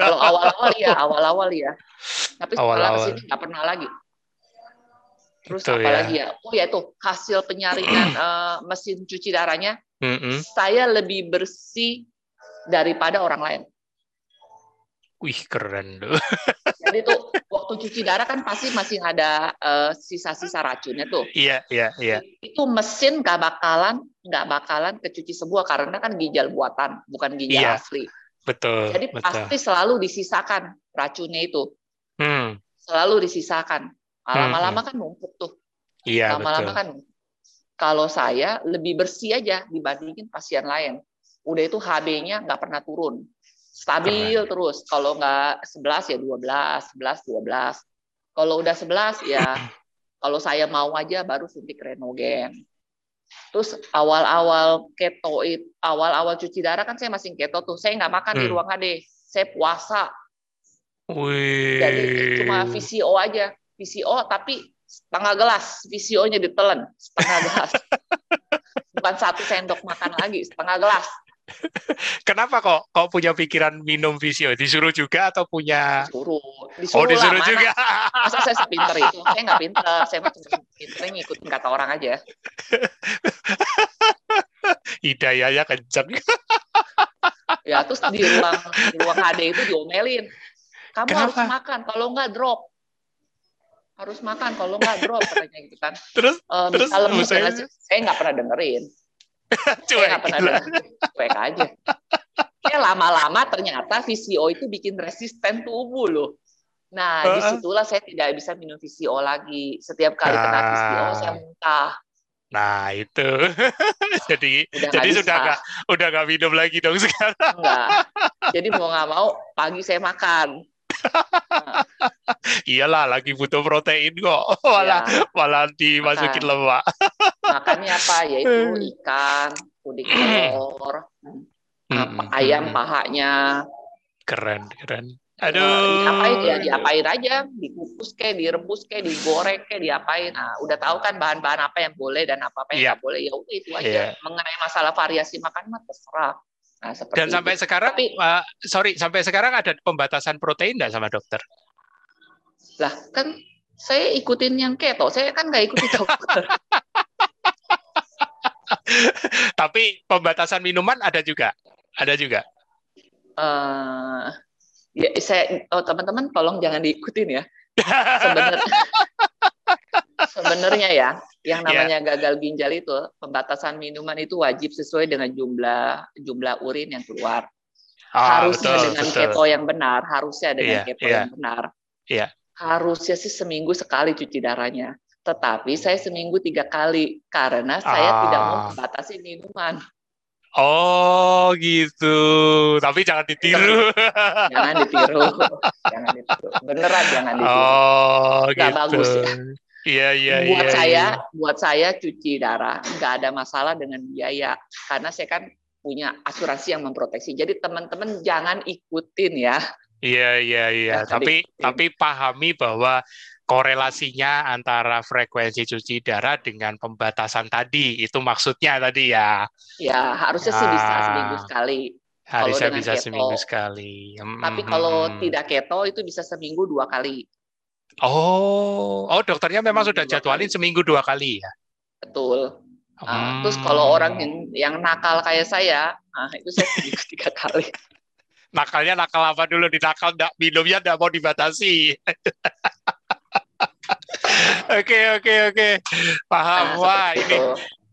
Kalau awal-awal ya, awal-awal ya. Tapi setelah ke sini nggak pernah lagi. Terus apa ya. lagi ya? Oh ya itu hasil penyaringan uh, mesin cuci darahnya. Mm -hmm. Saya lebih bersih daripada orang lain. Wih keren tuh. Jadi tuh waktu cuci darah kan pasti masih ada uh, sisa-sisa racunnya tuh. Iya iya iya. Itu mesin gak bakalan nggak bakalan kecuci semua karena kan ginjal buatan bukan ginjal iya, asli. Betul. Jadi betul. pasti selalu disisakan racunnya itu. Hmm. Selalu disisakan. Lama-lama hmm. kan numpuk tuh. Iya Lama-lama kan. Kalau saya lebih bersih aja dibandingin pasien lain. Udah itu HB-nya nggak pernah turun stabil Keren. terus. Kalau nggak 11 ya 12, 11 12. Kalau udah 11 ya kalau saya mau aja baru suntik renogen. Terus awal-awal keto awal-awal cuci darah kan saya masih keto tuh. Saya nggak makan hmm. di ruang HD. Saya puasa. Wih. Jadi cuma VCO aja. VCO tapi setengah gelas. VCO-nya ditelan setengah gelas. Bukan satu sendok makan lagi, setengah gelas. Kenapa kok kok punya pikiran minum visio? Disuruh juga atau punya? Disuruh. Disuruh, oh, disuruh lah, juga. Mana? Masa saya sepinter itu? Saya nggak pinter. Saya mah cuma pinter ngikutin kata orang aja. Hidayahnya kencang. ya terus di ruang di ruang HD itu diomelin. Kamu Kenapa? harus makan, kalau nggak drop. Harus makan, kalau nggak drop katanya gitu kan. Terus, uh, terus saya, saya nggak pernah dengerin cuek. Nggak pernah cuek aja. Kayak lama-lama ternyata VCO itu bikin resisten tubuh loh. Nah, uh. di situlah saya tidak bisa minum VCO lagi. Setiap kali kena uh. VCO saya muntah. Nah itu, jadi udah jadi sudah nggak udah nggak minum lagi dong sekarang. Enggak. Jadi mau nggak mau pagi saya makan. Iyalah lagi butuh protein kok. Malah ya. malah dimasukin Makan. lemak. Makannya apa? Yaitu ikan, kuning telur, hmm. ayam pahanya. Keren, keren. Ya, Aduh. Diapain ya, diapain aja, dikukus kayak, direbus kayak, digoreng kayak, diapain. Nah, udah tahu kan bahan-bahan apa yang boleh dan apa apa yang yeah. boleh. Ya udah itu aja. Yeah. Mengenai masalah variasi makan mah terserah. Nah, Dan sampai itu. sekarang, Tapi, uh, sorry, sampai sekarang ada pembatasan protein nggak sama dokter? Lah, kan saya ikutin yang keto, saya kan nggak ikutin dokter. Tapi pembatasan minuman ada juga, ada juga. Uh, ya, saya, oh, teman-teman tolong jangan diikutin ya. Sebenarnya, sebenarnya ya, yang iya. namanya yeah. gagal ginjal itu pembatasan minuman itu wajib sesuai dengan jumlah jumlah urin yang keluar. Oh, harusnya betul, dengan betul. keto yang benar, harusnya dengan yeah, keto yeah. yang benar. Yeah. Harusnya sih seminggu sekali cuci darahnya. Tetapi saya seminggu tiga kali karena saya ah. tidak mau membatasi minuman. Oh gitu, tapi jangan ditiru. Jangan ditiru, jangan ditiru. Beneran jangan ditiru. Oh Gak gitu. bagus ya. Iya iya Buat iya, saya, iya. buat saya cuci darah nggak ada masalah dengan biaya karena saya kan punya asuransi yang memproteksi. Jadi teman-teman jangan ikutin ya. Iya iya iya. Tapi ikutin. tapi pahami bahwa korelasinya antara frekuensi cuci darah dengan pembatasan tadi itu maksudnya tadi ya. Ya harusnya sih bisa ah. seminggu sekali. Harusnya bisa keto. seminggu sekali. Tapi kalau hmm. tidak keto itu bisa seminggu dua kali. Oh, oh dokternya memang sudah jadwalin seminggu dua kali ya? Betul. Nah, hmm. Terus kalau orang yang, yang nakal kayak saya, nah itu saya seminggu tiga kali. Nakalnya nakal apa dulu? Di nakal enggak, minumnya enggak mau dibatasi. Oke oke oke, paham. Nah, Wah ini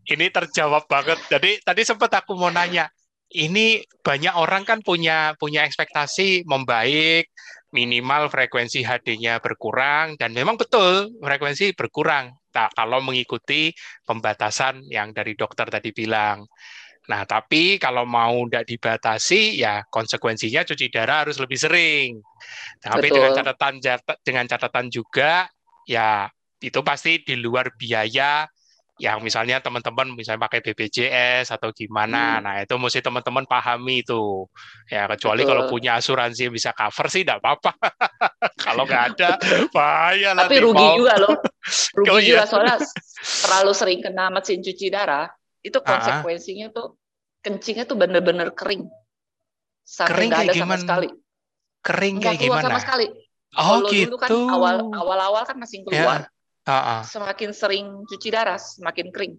ini terjawab banget. Jadi tadi sempat aku mau nanya, ini banyak orang kan punya punya ekspektasi membaik, minimal frekuensi HD-nya berkurang dan memang betul frekuensi berkurang nah, kalau mengikuti pembatasan yang dari dokter tadi bilang. Nah, tapi kalau mau tidak dibatasi, ya konsekuensinya cuci darah harus lebih sering. Tapi Betul. dengan catatan dengan catatan juga, ya itu pasti di luar biaya yang misalnya teman-teman misalnya pakai BPJS atau gimana. Hmm. Nah, itu mesti teman-teman pahami itu. Ya, kecuali Betul. kalau punya asuransi yang bisa cover sih tidak apa-apa. kalau nggak ada, bahaya Tapi rugi mau. juga loh. Rugi oh, juga iya. soalnya terlalu sering kena mesin cuci darah, itu konsekuensinya uh -huh. tuh kencingnya tuh bener-bener kering. Sampai kering kayak ada gimana? sama sekali. Kering kayak gimana? sama sekali. Oh, Kalau gitu. dulu kan awal awal-awal kan masih keluar. Ya Uh-uh. Semakin sering cuci darah, semakin kering.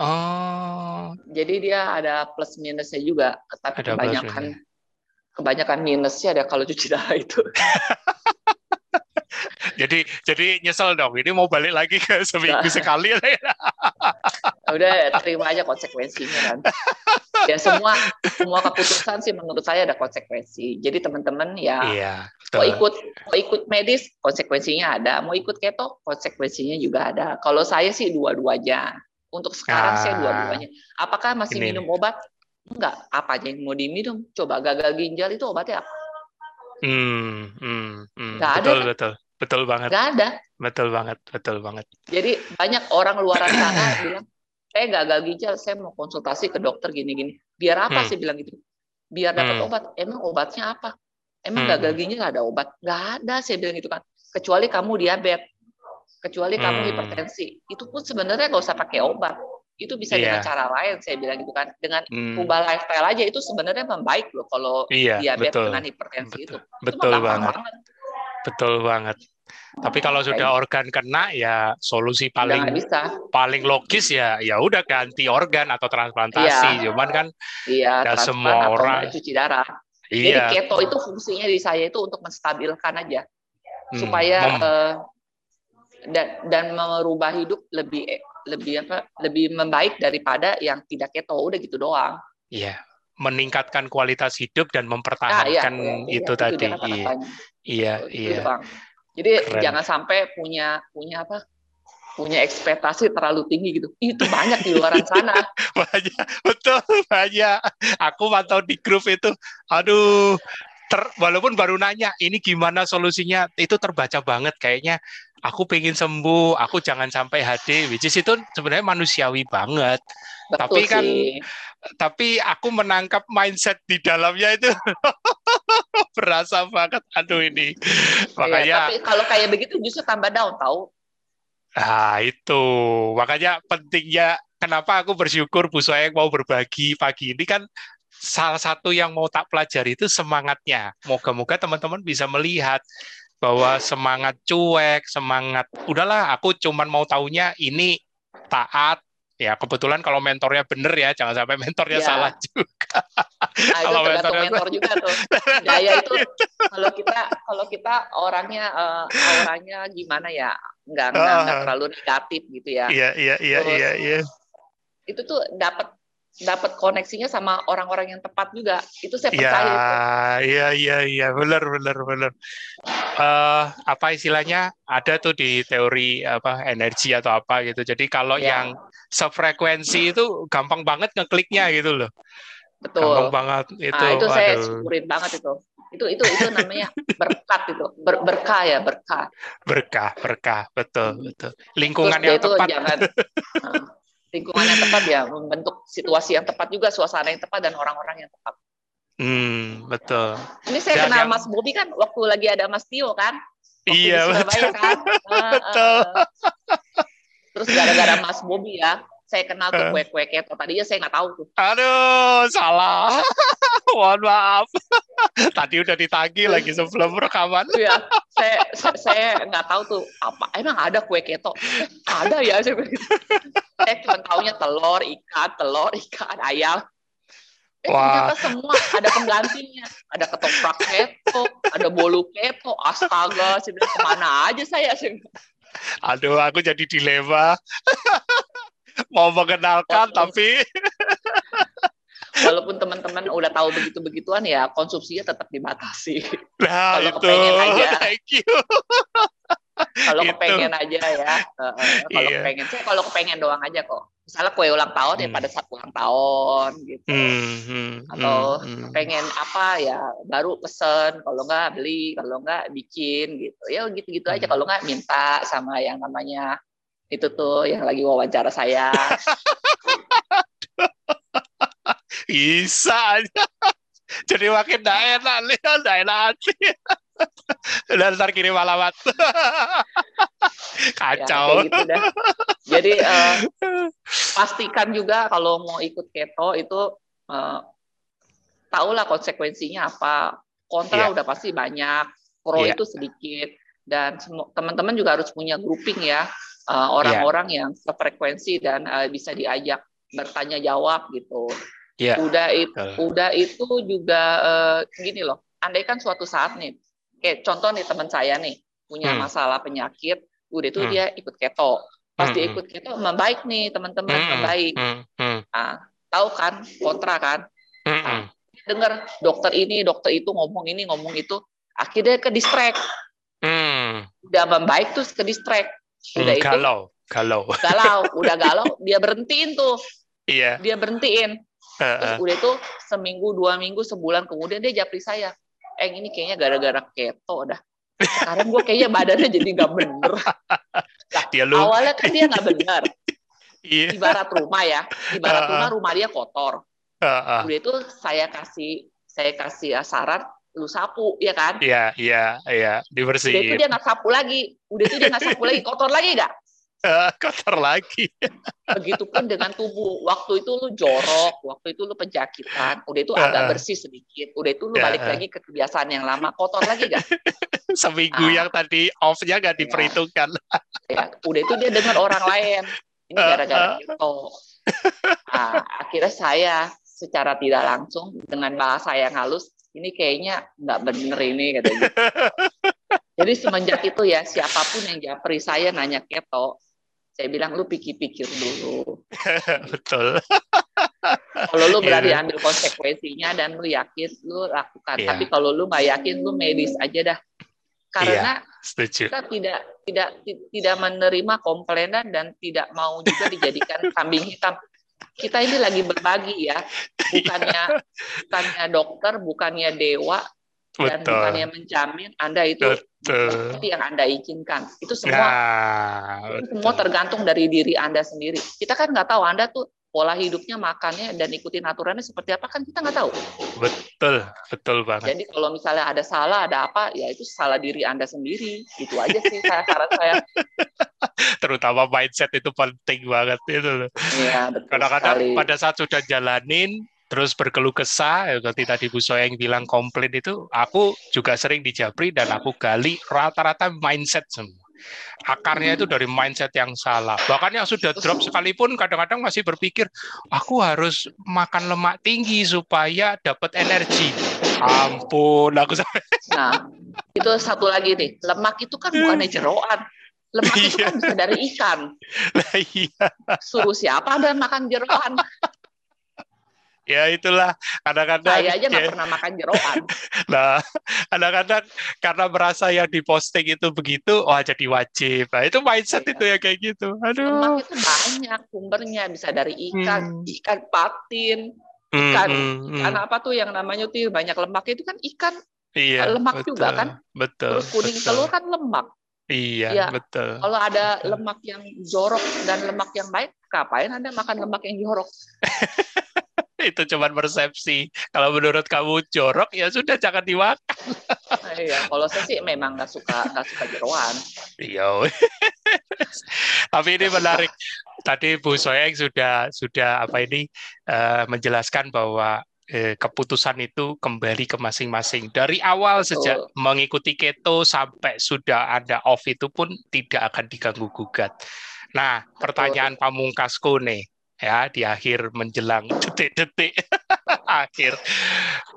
Oh. Jadi dia ada plus minusnya juga, tapi ada kebanyakan kebanyakan minusnya ada kalau cuci darah itu. jadi jadi nyesel dong. Ini mau balik lagi ke seminggu nah. sekali. Udah terima aja konsekuensinya kan. Ya semua semua keputusan sih menurut saya ada konsekuensi. Jadi teman-teman ya iya, mau ikut mau ikut medis konsekuensinya ada, mau ikut keto konsekuensinya juga ada. Kalau saya sih dua-duanya. Untuk sekarang ah, saya dua-duanya. Apakah masih ini. minum obat? Enggak. Apa aja yang mau diminum? Coba gagal ginjal itu obatnya apa? Hmm, hmm, hmm. Gak betul, ada. Kan? Betul, betul banget. Gak ada. Betul banget, betul banget. Jadi banyak orang luaran sana bilang, saya gagal ginjal, saya mau konsultasi ke dokter gini-gini. Biar apa hmm. sih bilang gitu? Biar dapat hmm. obat. Emang obatnya apa? Emang hmm. gagal ginjal ada obat? Gak ada, saya bilang gitu kan. Kecuali kamu diabetes, kecuali hmm. kamu hipertensi. Itu pun sebenarnya nggak usah pakai obat. Itu bisa yeah. dengan cara lain, saya bilang gitu kan. Dengan hmm. ubah lifestyle aja itu sebenarnya membaik loh kalau yeah, diabetes betul. dengan hipertensi betul. itu. Betul itu banget. banget. Betul banget. Tapi kalau sudah organ kena ya solusi paling bisa. paling logis ya ya udah ganti organ atau transplantasi. Iya. Cuman kan iya, ya semua orang cuci darah. Iya. Jadi keto itu fungsinya di saya itu untuk menstabilkan aja hmm. supaya uh, dan dan merubah hidup lebih lebih apa lebih membaik daripada yang tidak keto udah gitu doang. Iya, meningkatkan kualitas hidup dan mempertahankan ah, iya, iya, itu iya, tadi. Itu iya, iya, iya. Jadi Keren. jangan sampai punya punya apa? Punya ekspektasi terlalu tinggi gitu. Itu banyak di luar sana. banyak, betul banyak. Aku mantau di grup itu, aduh, ter, walaupun baru nanya ini gimana solusinya, itu terbaca banget kayaknya. Aku pengen sembuh, aku jangan sampai HD, which is itu sebenarnya manusiawi banget. Betul Tapi kan sih tapi aku menangkap mindset di dalamnya itu berasa banget aduh ini iya, makanya iya, tapi kalau kayak begitu justru tambah down tahu ah itu. Makanya pentingnya kenapa aku bersyukur Bu Soeng mau berbagi pagi ini kan salah satu yang mau tak pelajari itu semangatnya. Moga-moga teman-teman bisa melihat bahwa semangat cuek semangat udahlah aku cuman mau taunya ini taat Ya, kebetulan kalau mentornya bener ya, jangan sampai mentornya ya. salah juga. Nah, kalau mentornya mentor juga tuh. Daya itu kalau kita kalau kita orangnya uh, auranya gimana ya, nggak nggak, nggak terlalu negatif gitu ya. Iya iya iya iya iya. Itu tuh dapat dapat koneksinya sama orang-orang yang tepat juga. Itu saya percaya. Iya, iya, iya, benar, benar, benar. Uh, apa istilahnya? Ada tuh di teori apa energi atau apa gitu. Jadi kalau ya. yang sefrekuensi itu gampang banget ngekliknya gitu loh. Betul. Gampang banget itu. Nah, itu saya syukurin banget itu. Itu itu itu namanya berkat itu. Ber, berkah ya, berkah. Berkah, berkah, betul, betul. Lingkungan Terus yang tepat. Jangan, uh, lingkungan yang tepat ya membentuk situasi yang tepat juga suasana yang tepat dan orang-orang yang tepat. Hmm, betul. Ini saya dan kenal yang... Mas Bobi kan waktu lagi ada Mas Tio kan. Waktu iya betul. Kan? betul. Uh, Terus gara-gara Mas Bobi ya, saya kenal tuh kue-kue keto. Tadinya saya nggak tahu tuh. Aduh, salah. Mohon maaf. Tadi udah ditagi lagi sebelum rekaman. Iya, saya saya nggak tahu tuh apa. Emang ada kue keto? ada ya. Saya, saya cuma taunya telur, ikan, telur, ikan, ayam. Eh, Wah. ternyata semua ada penggantinya. Ada ketoprak keto, ada bolu keto. Astaga, bilang ke mana aja saya. saya Aduh, aku jadi dilema. Mau mengenalkan tapi walaupun teman-teman udah tahu begitu-begituan ya konsumsinya tetap dibatasi. Nah, kalau kepengen aja. Thank you. kalau kepengen aja ya. Kalau iya. kepengen saya kalau kepengen doang aja kok. Misalnya kue ulang tahun hmm. ya pada saat ulang tahun gitu. Hmm, hmm, Atau hmm, pengen apa ya baru pesen, kalau enggak beli, kalau enggak bikin gitu. Ya gitu-gitu aja. Hmm. Kalau enggak minta sama yang namanya itu tuh yang lagi wawancara saya. Bisa aja. Jadi makin gak enak nih, gak enak hati. Dan ntar kirim alamat. Kacau. Ya, gitu dah. Jadi uh, pastikan juga kalau mau ikut keto itu uh, tahulah konsekuensinya apa. Kontra yeah. udah pasti banyak, pro yeah. itu sedikit. Dan teman-teman juga harus punya grouping ya orang-orang uh, yeah. yang sefrekuensi dan uh, bisa diajak bertanya jawab gitu. Yeah. Udah itu, uh. udah itu juga uh, gini loh. Andai kan suatu saat nih, kayak contoh nih teman saya nih punya hmm. masalah penyakit, udah itu hmm. dia ikut keto. Pas hmm. dia ikut keto membaik nih teman-teman hmm. membaik. Hmm. Hmm. Nah, tahu kan kontra kan? Hmm. Nah, dengar dokter ini, dokter itu ngomong ini, ngomong itu, akhirnya ke distract. Hmm. Udah membaik terus ke distract. Udah hmm, itu galau. Galau, udah galau, dia berhentiin tuh. Iya. Dia berhentiin. Terus udah itu seminggu, dua minggu, sebulan kemudian dia japri saya. Eh ini kayaknya gara-gara keto dah. Sekarang gue kayaknya badannya jadi nggak bener. Nah, dia lu... Awalnya kan dia nggak bener. Iya. Ibarat rumah ya, ibarat rumah rumah dia kotor. Udah itu saya kasih saya kasih saran lu sapu ya kan? Iya iya iya dibersihin. Udah itu dia nggak sapu lagi, udah itu dia nggak sapu lagi, kotor lagi nggak? kotor lagi. Begitupun dengan tubuh. Waktu itu lu jorok, waktu itu lu penjakitan, udah itu agak bersih sedikit, udah itu lu balik lagi ke kebiasaan yang lama, kotor lagi gak? Seminggu ah. yang tadi off-nya gak ya. diperhitungkan. Ya, udah itu dia dengar orang lain. Ini gara-gara itu. Nah, akhirnya saya secara tidak langsung dengan bahasa yang halus, ini kayaknya nggak bener ini katanya. Jadi semenjak itu ya siapa pun yang japri saya nanya keto, saya bilang lu pikir-pikir dulu. Betul. kalau lu berani yeah. ambil konsekuensinya dan lu yakin, lu lakukan. Yeah. Tapi kalau lu nggak yakin, lu medis aja dah. Karena yeah, setuju. kita tidak tidak tidak menerima komplainan dan tidak mau juga dijadikan kambing hitam. Kita ini lagi berbagi ya, bukannya yeah. bukannya dokter, bukannya dewa, dan Betul. bukannya menjamin Anda itu seperti yang Anda izinkan. Itu semua nah, itu semua tergantung dari diri Anda sendiri. Kita kan nggak tahu Anda tuh pola hidupnya, makannya, dan ikutin aturannya seperti apa kan kita nggak tahu. Betul, betul banget. Jadi kalau misalnya ada salah, ada apa, ya itu salah diri Anda sendiri. Itu aja sih saya saran saya. Terutama mindset itu penting banget itu loh. Iya, betul Kadang-kadang pada saat sudah jalanin, terus berkeluh kesah, ya, seperti tadi Bu Soyeng bilang komplain itu, aku juga sering dijabri dan aku gali rata-rata mindset semua. Akarnya itu dari mindset yang salah. Bahkan yang sudah drop sekalipun kadang-kadang masih berpikir, aku harus makan lemak tinggi supaya dapat energi. Ampun, aku sampai. Nah, itu satu lagi nih, lemak itu kan bukannya jeroan. Lemak itu kan bisa dari ikan. iya. Suruh siapa ada makan jeroan? Ya itulah kadang-kadang saya aja nggak ya. pernah makan jeroan nah kadang-kadang karena merasa yang diposting itu begitu wah jadi wajib nah itu mindset iya. itu ya kayak gitu aduh lemak itu banyak sumbernya bisa dari ikan hmm. ikan patin hmm, ikan hmm, hmm, ikan apa tuh yang namanya tuh banyak lemak itu kan ikan iya, lemak betul, juga kan betul terus kuning betul. telur kan lemak Iya, ya, betul. Kalau ada betul. lemak yang jorok dan lemak yang baik, ngapain Anda makan lemak yang jorok? itu cuma persepsi. Kalau menurut kamu jorok ya sudah jangan dimakan. iya, kalau saya sih memang nggak suka nggak suka jeroan. Iya. Tapi ini menarik. Tadi Bu Soeng sudah sudah apa ini uh, menjelaskan bahwa eh, keputusan itu kembali ke masing-masing. Dari awal sejak mengikuti keto sampai sudah ada off itu pun tidak akan diganggu gugat. Nah, pertanyaan pamungkasku nih ya di akhir menjelang detik-detik akhir.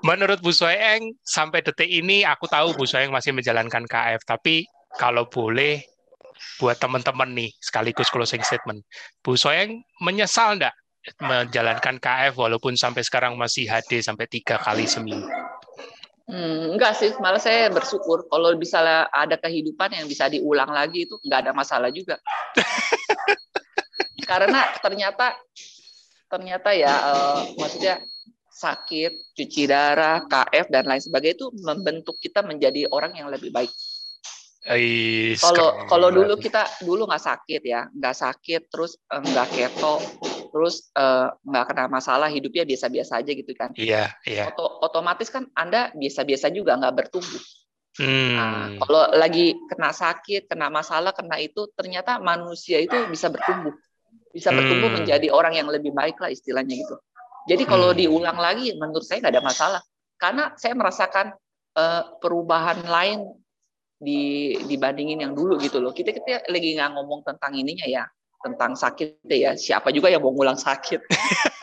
Menurut Bu Soeng sampai detik ini aku tahu Bu Soeng masih menjalankan KF tapi kalau boleh buat teman-teman nih sekaligus closing statement. Bu Soeng menyesal enggak menjalankan KF walaupun sampai sekarang masih HD sampai tiga kali seminggu? Hmm, enggak sih, malah saya bersyukur kalau bisa ada kehidupan yang bisa diulang lagi itu nggak ada masalah juga. Karena ternyata ternyata ya uh, maksudnya sakit, cuci darah, KF dan lain sebagainya itu membentuk kita menjadi orang yang lebih baik. Kalau kalau dulu kita dulu nggak sakit ya, nggak sakit, terus eh, nggak keto, terus eh, nggak kena masalah hidupnya biasa-biasa aja gitu kan. Iya iya. Oto, otomatis kan anda biasa-biasa juga nggak bertumbuh. Hmm. Nah, kalau lagi kena sakit, kena masalah, kena itu ternyata manusia itu bisa bertumbuh, bisa bertumbuh hmm. menjadi orang yang lebih baik lah istilahnya gitu. Jadi kalau hmm. diulang lagi, menurut saya nggak ada masalah, karena saya merasakan uh, perubahan lain di dibandingin yang dulu gitu loh. Kita kita lagi nggak ngomong tentang ininya ya, tentang sakit ya. Siapa juga yang mau ngulang sakit.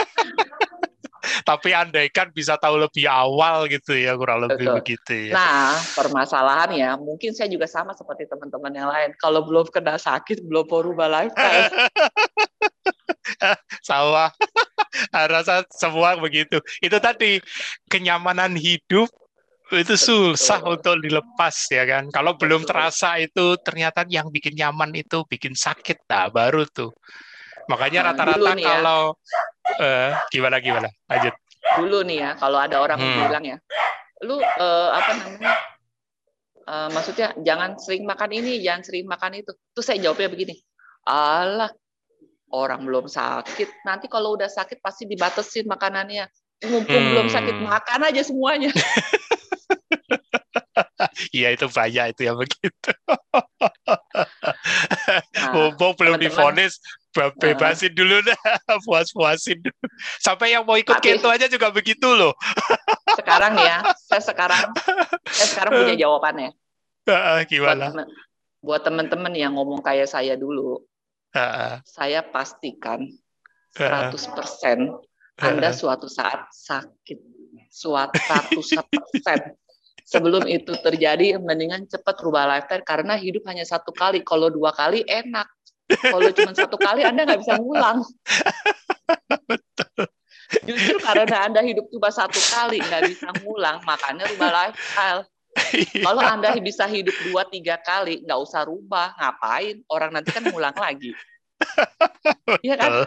Tapi andaikan bisa tahu lebih awal gitu ya, kurang lebih Betul. begitu ya. Nah, permasalahannya mungkin saya juga sama seperti teman-teman yang lain. Kalau belum kena sakit, belum berubah lifestyle. sama rasa semua begitu itu tadi kenyamanan hidup itu susah Betul. untuk dilepas ya kan. Kalau belum terasa itu ternyata yang bikin nyaman itu bikin sakit, nah baru tuh. Makanya nah, rata-rata ya. Uh, gimana gimana, lanjut. Dulu nih ya, kalau ada orang hmm. bilang ya, lu uh, apa namanya? Uh, maksudnya jangan sering makan ini, jangan sering makan itu. Terus saya jawabnya begini, Allah orang belum sakit, nanti kalau udah sakit pasti dibatasin makanannya. Mumpung hmm. belum sakit makan aja semuanya. Iya itu banyak itu yang begitu. Nah, belum difonis, bebasin dulu dah, puas-puasin dulu. Sampai yang mau ikut Tapi, keto aja juga begitu loh. sekarang ya, saya sekarang, saya sekarang punya jawabannya. Gimana? Buat teman-teman yang ngomong kayak saya dulu, saya pastikan 100% Anda suatu saat sakit, suatu persen sebelum itu terjadi mendingan cepat rubah lifestyle karena hidup hanya satu kali kalau dua kali enak kalau cuma satu kali anda nggak bisa ngulang. Justru karena anda hidup cuma satu kali nggak bisa ngulang. Makanya rubah lifestyle. Kalau anda bisa hidup dua tiga kali nggak usah rubah. Ngapain? Orang nanti kan ngulang lagi. Iya kan?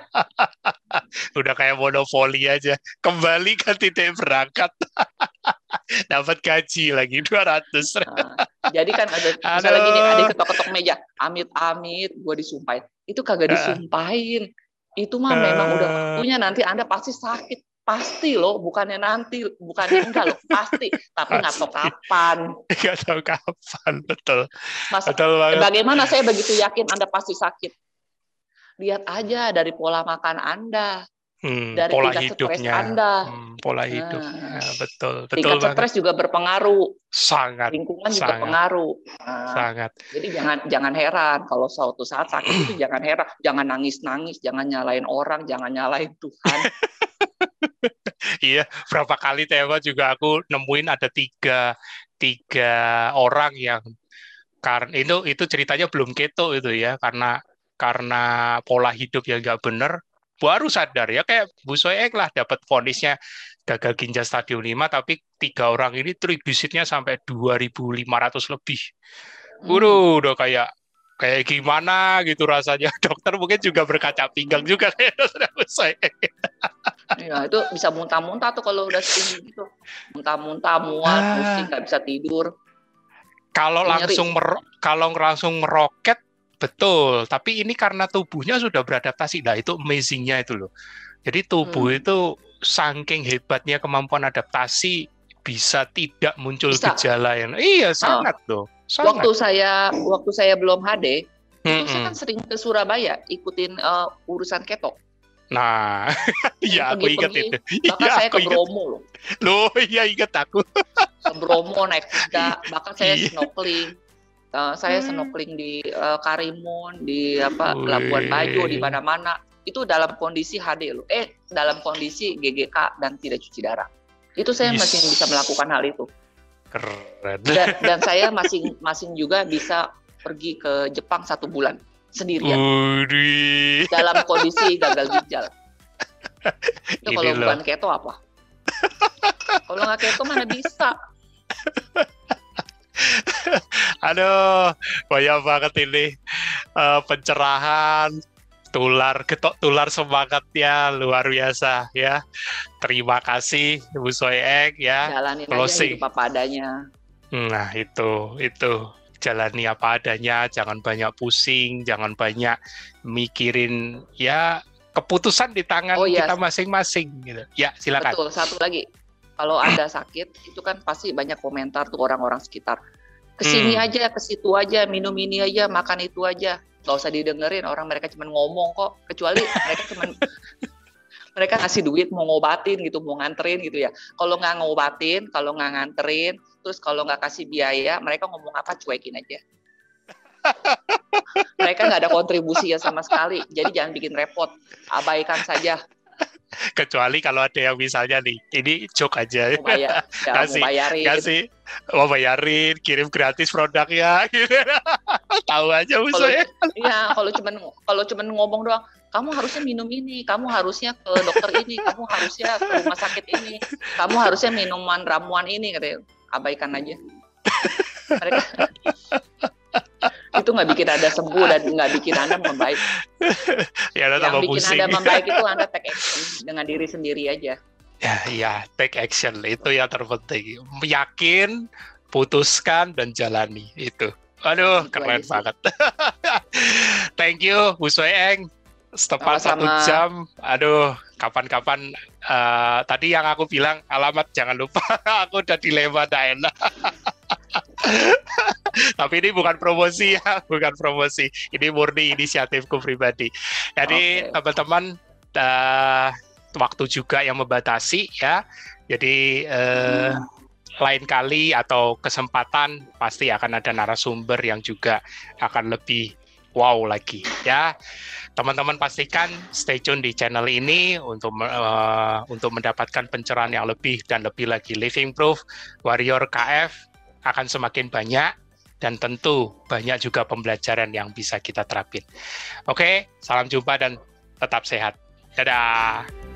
Udah kayak monopoli aja. Kembali kan tidak berangkat. Dapat gaji lagi 200. Nah, jadi kan ada misalnya gini, ada ketok-ketok meja. Amit-amit gue disumpahin. Itu kagak disumpahin. Itu mah memang udah waktunya nanti Anda pasti sakit pasti loh bukannya nanti bukannya enggak loh pasti tapi nggak tahu kapan nggak tahu kapan betul Mas, betul banget. bagaimana saya begitu yakin anda pasti sakit lihat aja dari pola makan Anda, hmm, dari pola tingkat hidupnya, Anda. Hmm, pola hidup, nah, ya, betul, betul. Tingkat stres juga berpengaruh. Sangat. Lingkungan sangat, juga pengaruh. Nah, sangat. Jadi jangan jangan heran kalau suatu saat sakit itu jangan heran, jangan nangis nangis, jangan nyalain orang, jangan nyalain Tuhan. iya, berapa kali Tewa juga aku nemuin ada tiga tiga orang yang karena itu itu ceritanya belum keto itu ya karena karena pola hidup yang nggak benar baru sadar ya kayak Bu Soek lah dapat vonisnya gagal ginjal stadium 5 tapi tiga orang ini triglisitnya sampai 2.500 lebih. Waduh, udah kayak kayak gimana gitu rasanya. Dokter mungkin juga berkaca pinggang juga kayak Bu Soek. Iya, itu bisa muntah-muntah tuh kalau udah setinggi gitu. Muntah-muntah, mual, ah. pusing, nggak bisa tidur. Kalau langsung mer kalau langsung meroket Betul, tapi ini karena tubuhnya sudah beradaptasi. Nah, itu amazingnya itu loh. Jadi tubuh hmm. itu saking hebatnya kemampuan adaptasi bisa tidak muncul bisa. gejala yang iya sangat oh. loh. Sangat. Waktu saya waktu saya belum HD, hmm, itu saya kan sering ke Surabaya ikutin uh, urusan keto. Nah, iya aku ingat itu. Bahkan ya, saya ke Bromo loh. Loh, iya ingat aku. ke Bromo naik kuda, bahkan saya iya. snorkeling. Uh, saya hmm. snorkeling di uh, Karimun, di apa Ui. Labuan Bajo, di mana-mana. Itu dalam kondisi HD loh. Eh, dalam kondisi GGK dan tidak cuci darah. Itu saya yes. masih bisa melakukan hal itu. Keren. Dan, dan saya masing masing juga bisa pergi ke Jepang satu bulan sendirian. Ui. Dalam kondisi gagal ginjal. itu kalau bukan keto apa kalau nggak keto mana bisa Aduh, banyak banget ini uh, pencerahan, tular ketok tular semangatnya luar biasa ya. Terima kasih Bu Soeek ya. Jalanin Closing. aja apa adanya. Nah, itu itu jalani apa adanya, jangan banyak pusing, jangan banyak mikirin ya keputusan di tangan oh, iya. kita masing-masing gitu. Ya, silakan. Betul, satu lagi. Kalau Anda sakit, itu kan pasti banyak komentar tuh orang-orang sekitar. Ke sini hmm. aja, ke situ aja, minum ini aja, makan itu aja. Nggak usah didengerin orang mereka cuma ngomong kok. Kecuali mereka cuma mereka ngasih duit mau ngobatin gitu mau nganterin gitu ya. Kalau nggak ngobatin kalau nggak nganterin terus kalau nggak kasih biaya mereka ngomong apa? Cuekin aja. Mereka nggak ada kontribusi ya sama sekali jadi jangan bikin repot. Abaikan saja kecuali kalau ada yang misalnya nih ini joke aja mau bayar, ya, kasih mau bayarin. kasih mau bayarin kirim gratis produknya tahu aja misalnya iya kalau cuman kalau cuman ngomong doang kamu harusnya minum ini, kamu harusnya ke dokter ini, kamu harusnya ke rumah sakit ini, kamu harusnya minuman ramuan ini, katanya abaikan aja. Mereka itu nggak bikin anda sembuh dan nggak bikin anda membaik. ya, anda yang bikin pusing. anda membaik itu anda take action dengan diri sendiri aja. Ya, ya, take action itu yang terpenting. Yakin, putuskan dan jalani itu. Aduh, itu keren banget. Thank you, Bu Soeeng. Setepat satu jam. Aduh, kapan-kapan uh, tadi yang aku bilang alamat jangan lupa. aku udah dilema enak. Tapi ini bukan promosi ya, bukan promosi. Ini murni inisiatifku pribadi. Jadi teman-teman uh, waktu juga yang membatasi ya. Jadi uh, hmm. lain kali atau kesempatan pasti akan ada narasumber yang juga akan lebih wow lagi ya. Teman-teman pastikan stay tune di channel ini untuk uh, untuk mendapatkan pencerahan yang lebih dan lebih lagi Living Proof Warrior KF akan semakin banyak dan tentu banyak juga pembelajaran yang bisa kita terapin. Oke, salam jumpa dan tetap sehat. Dadah.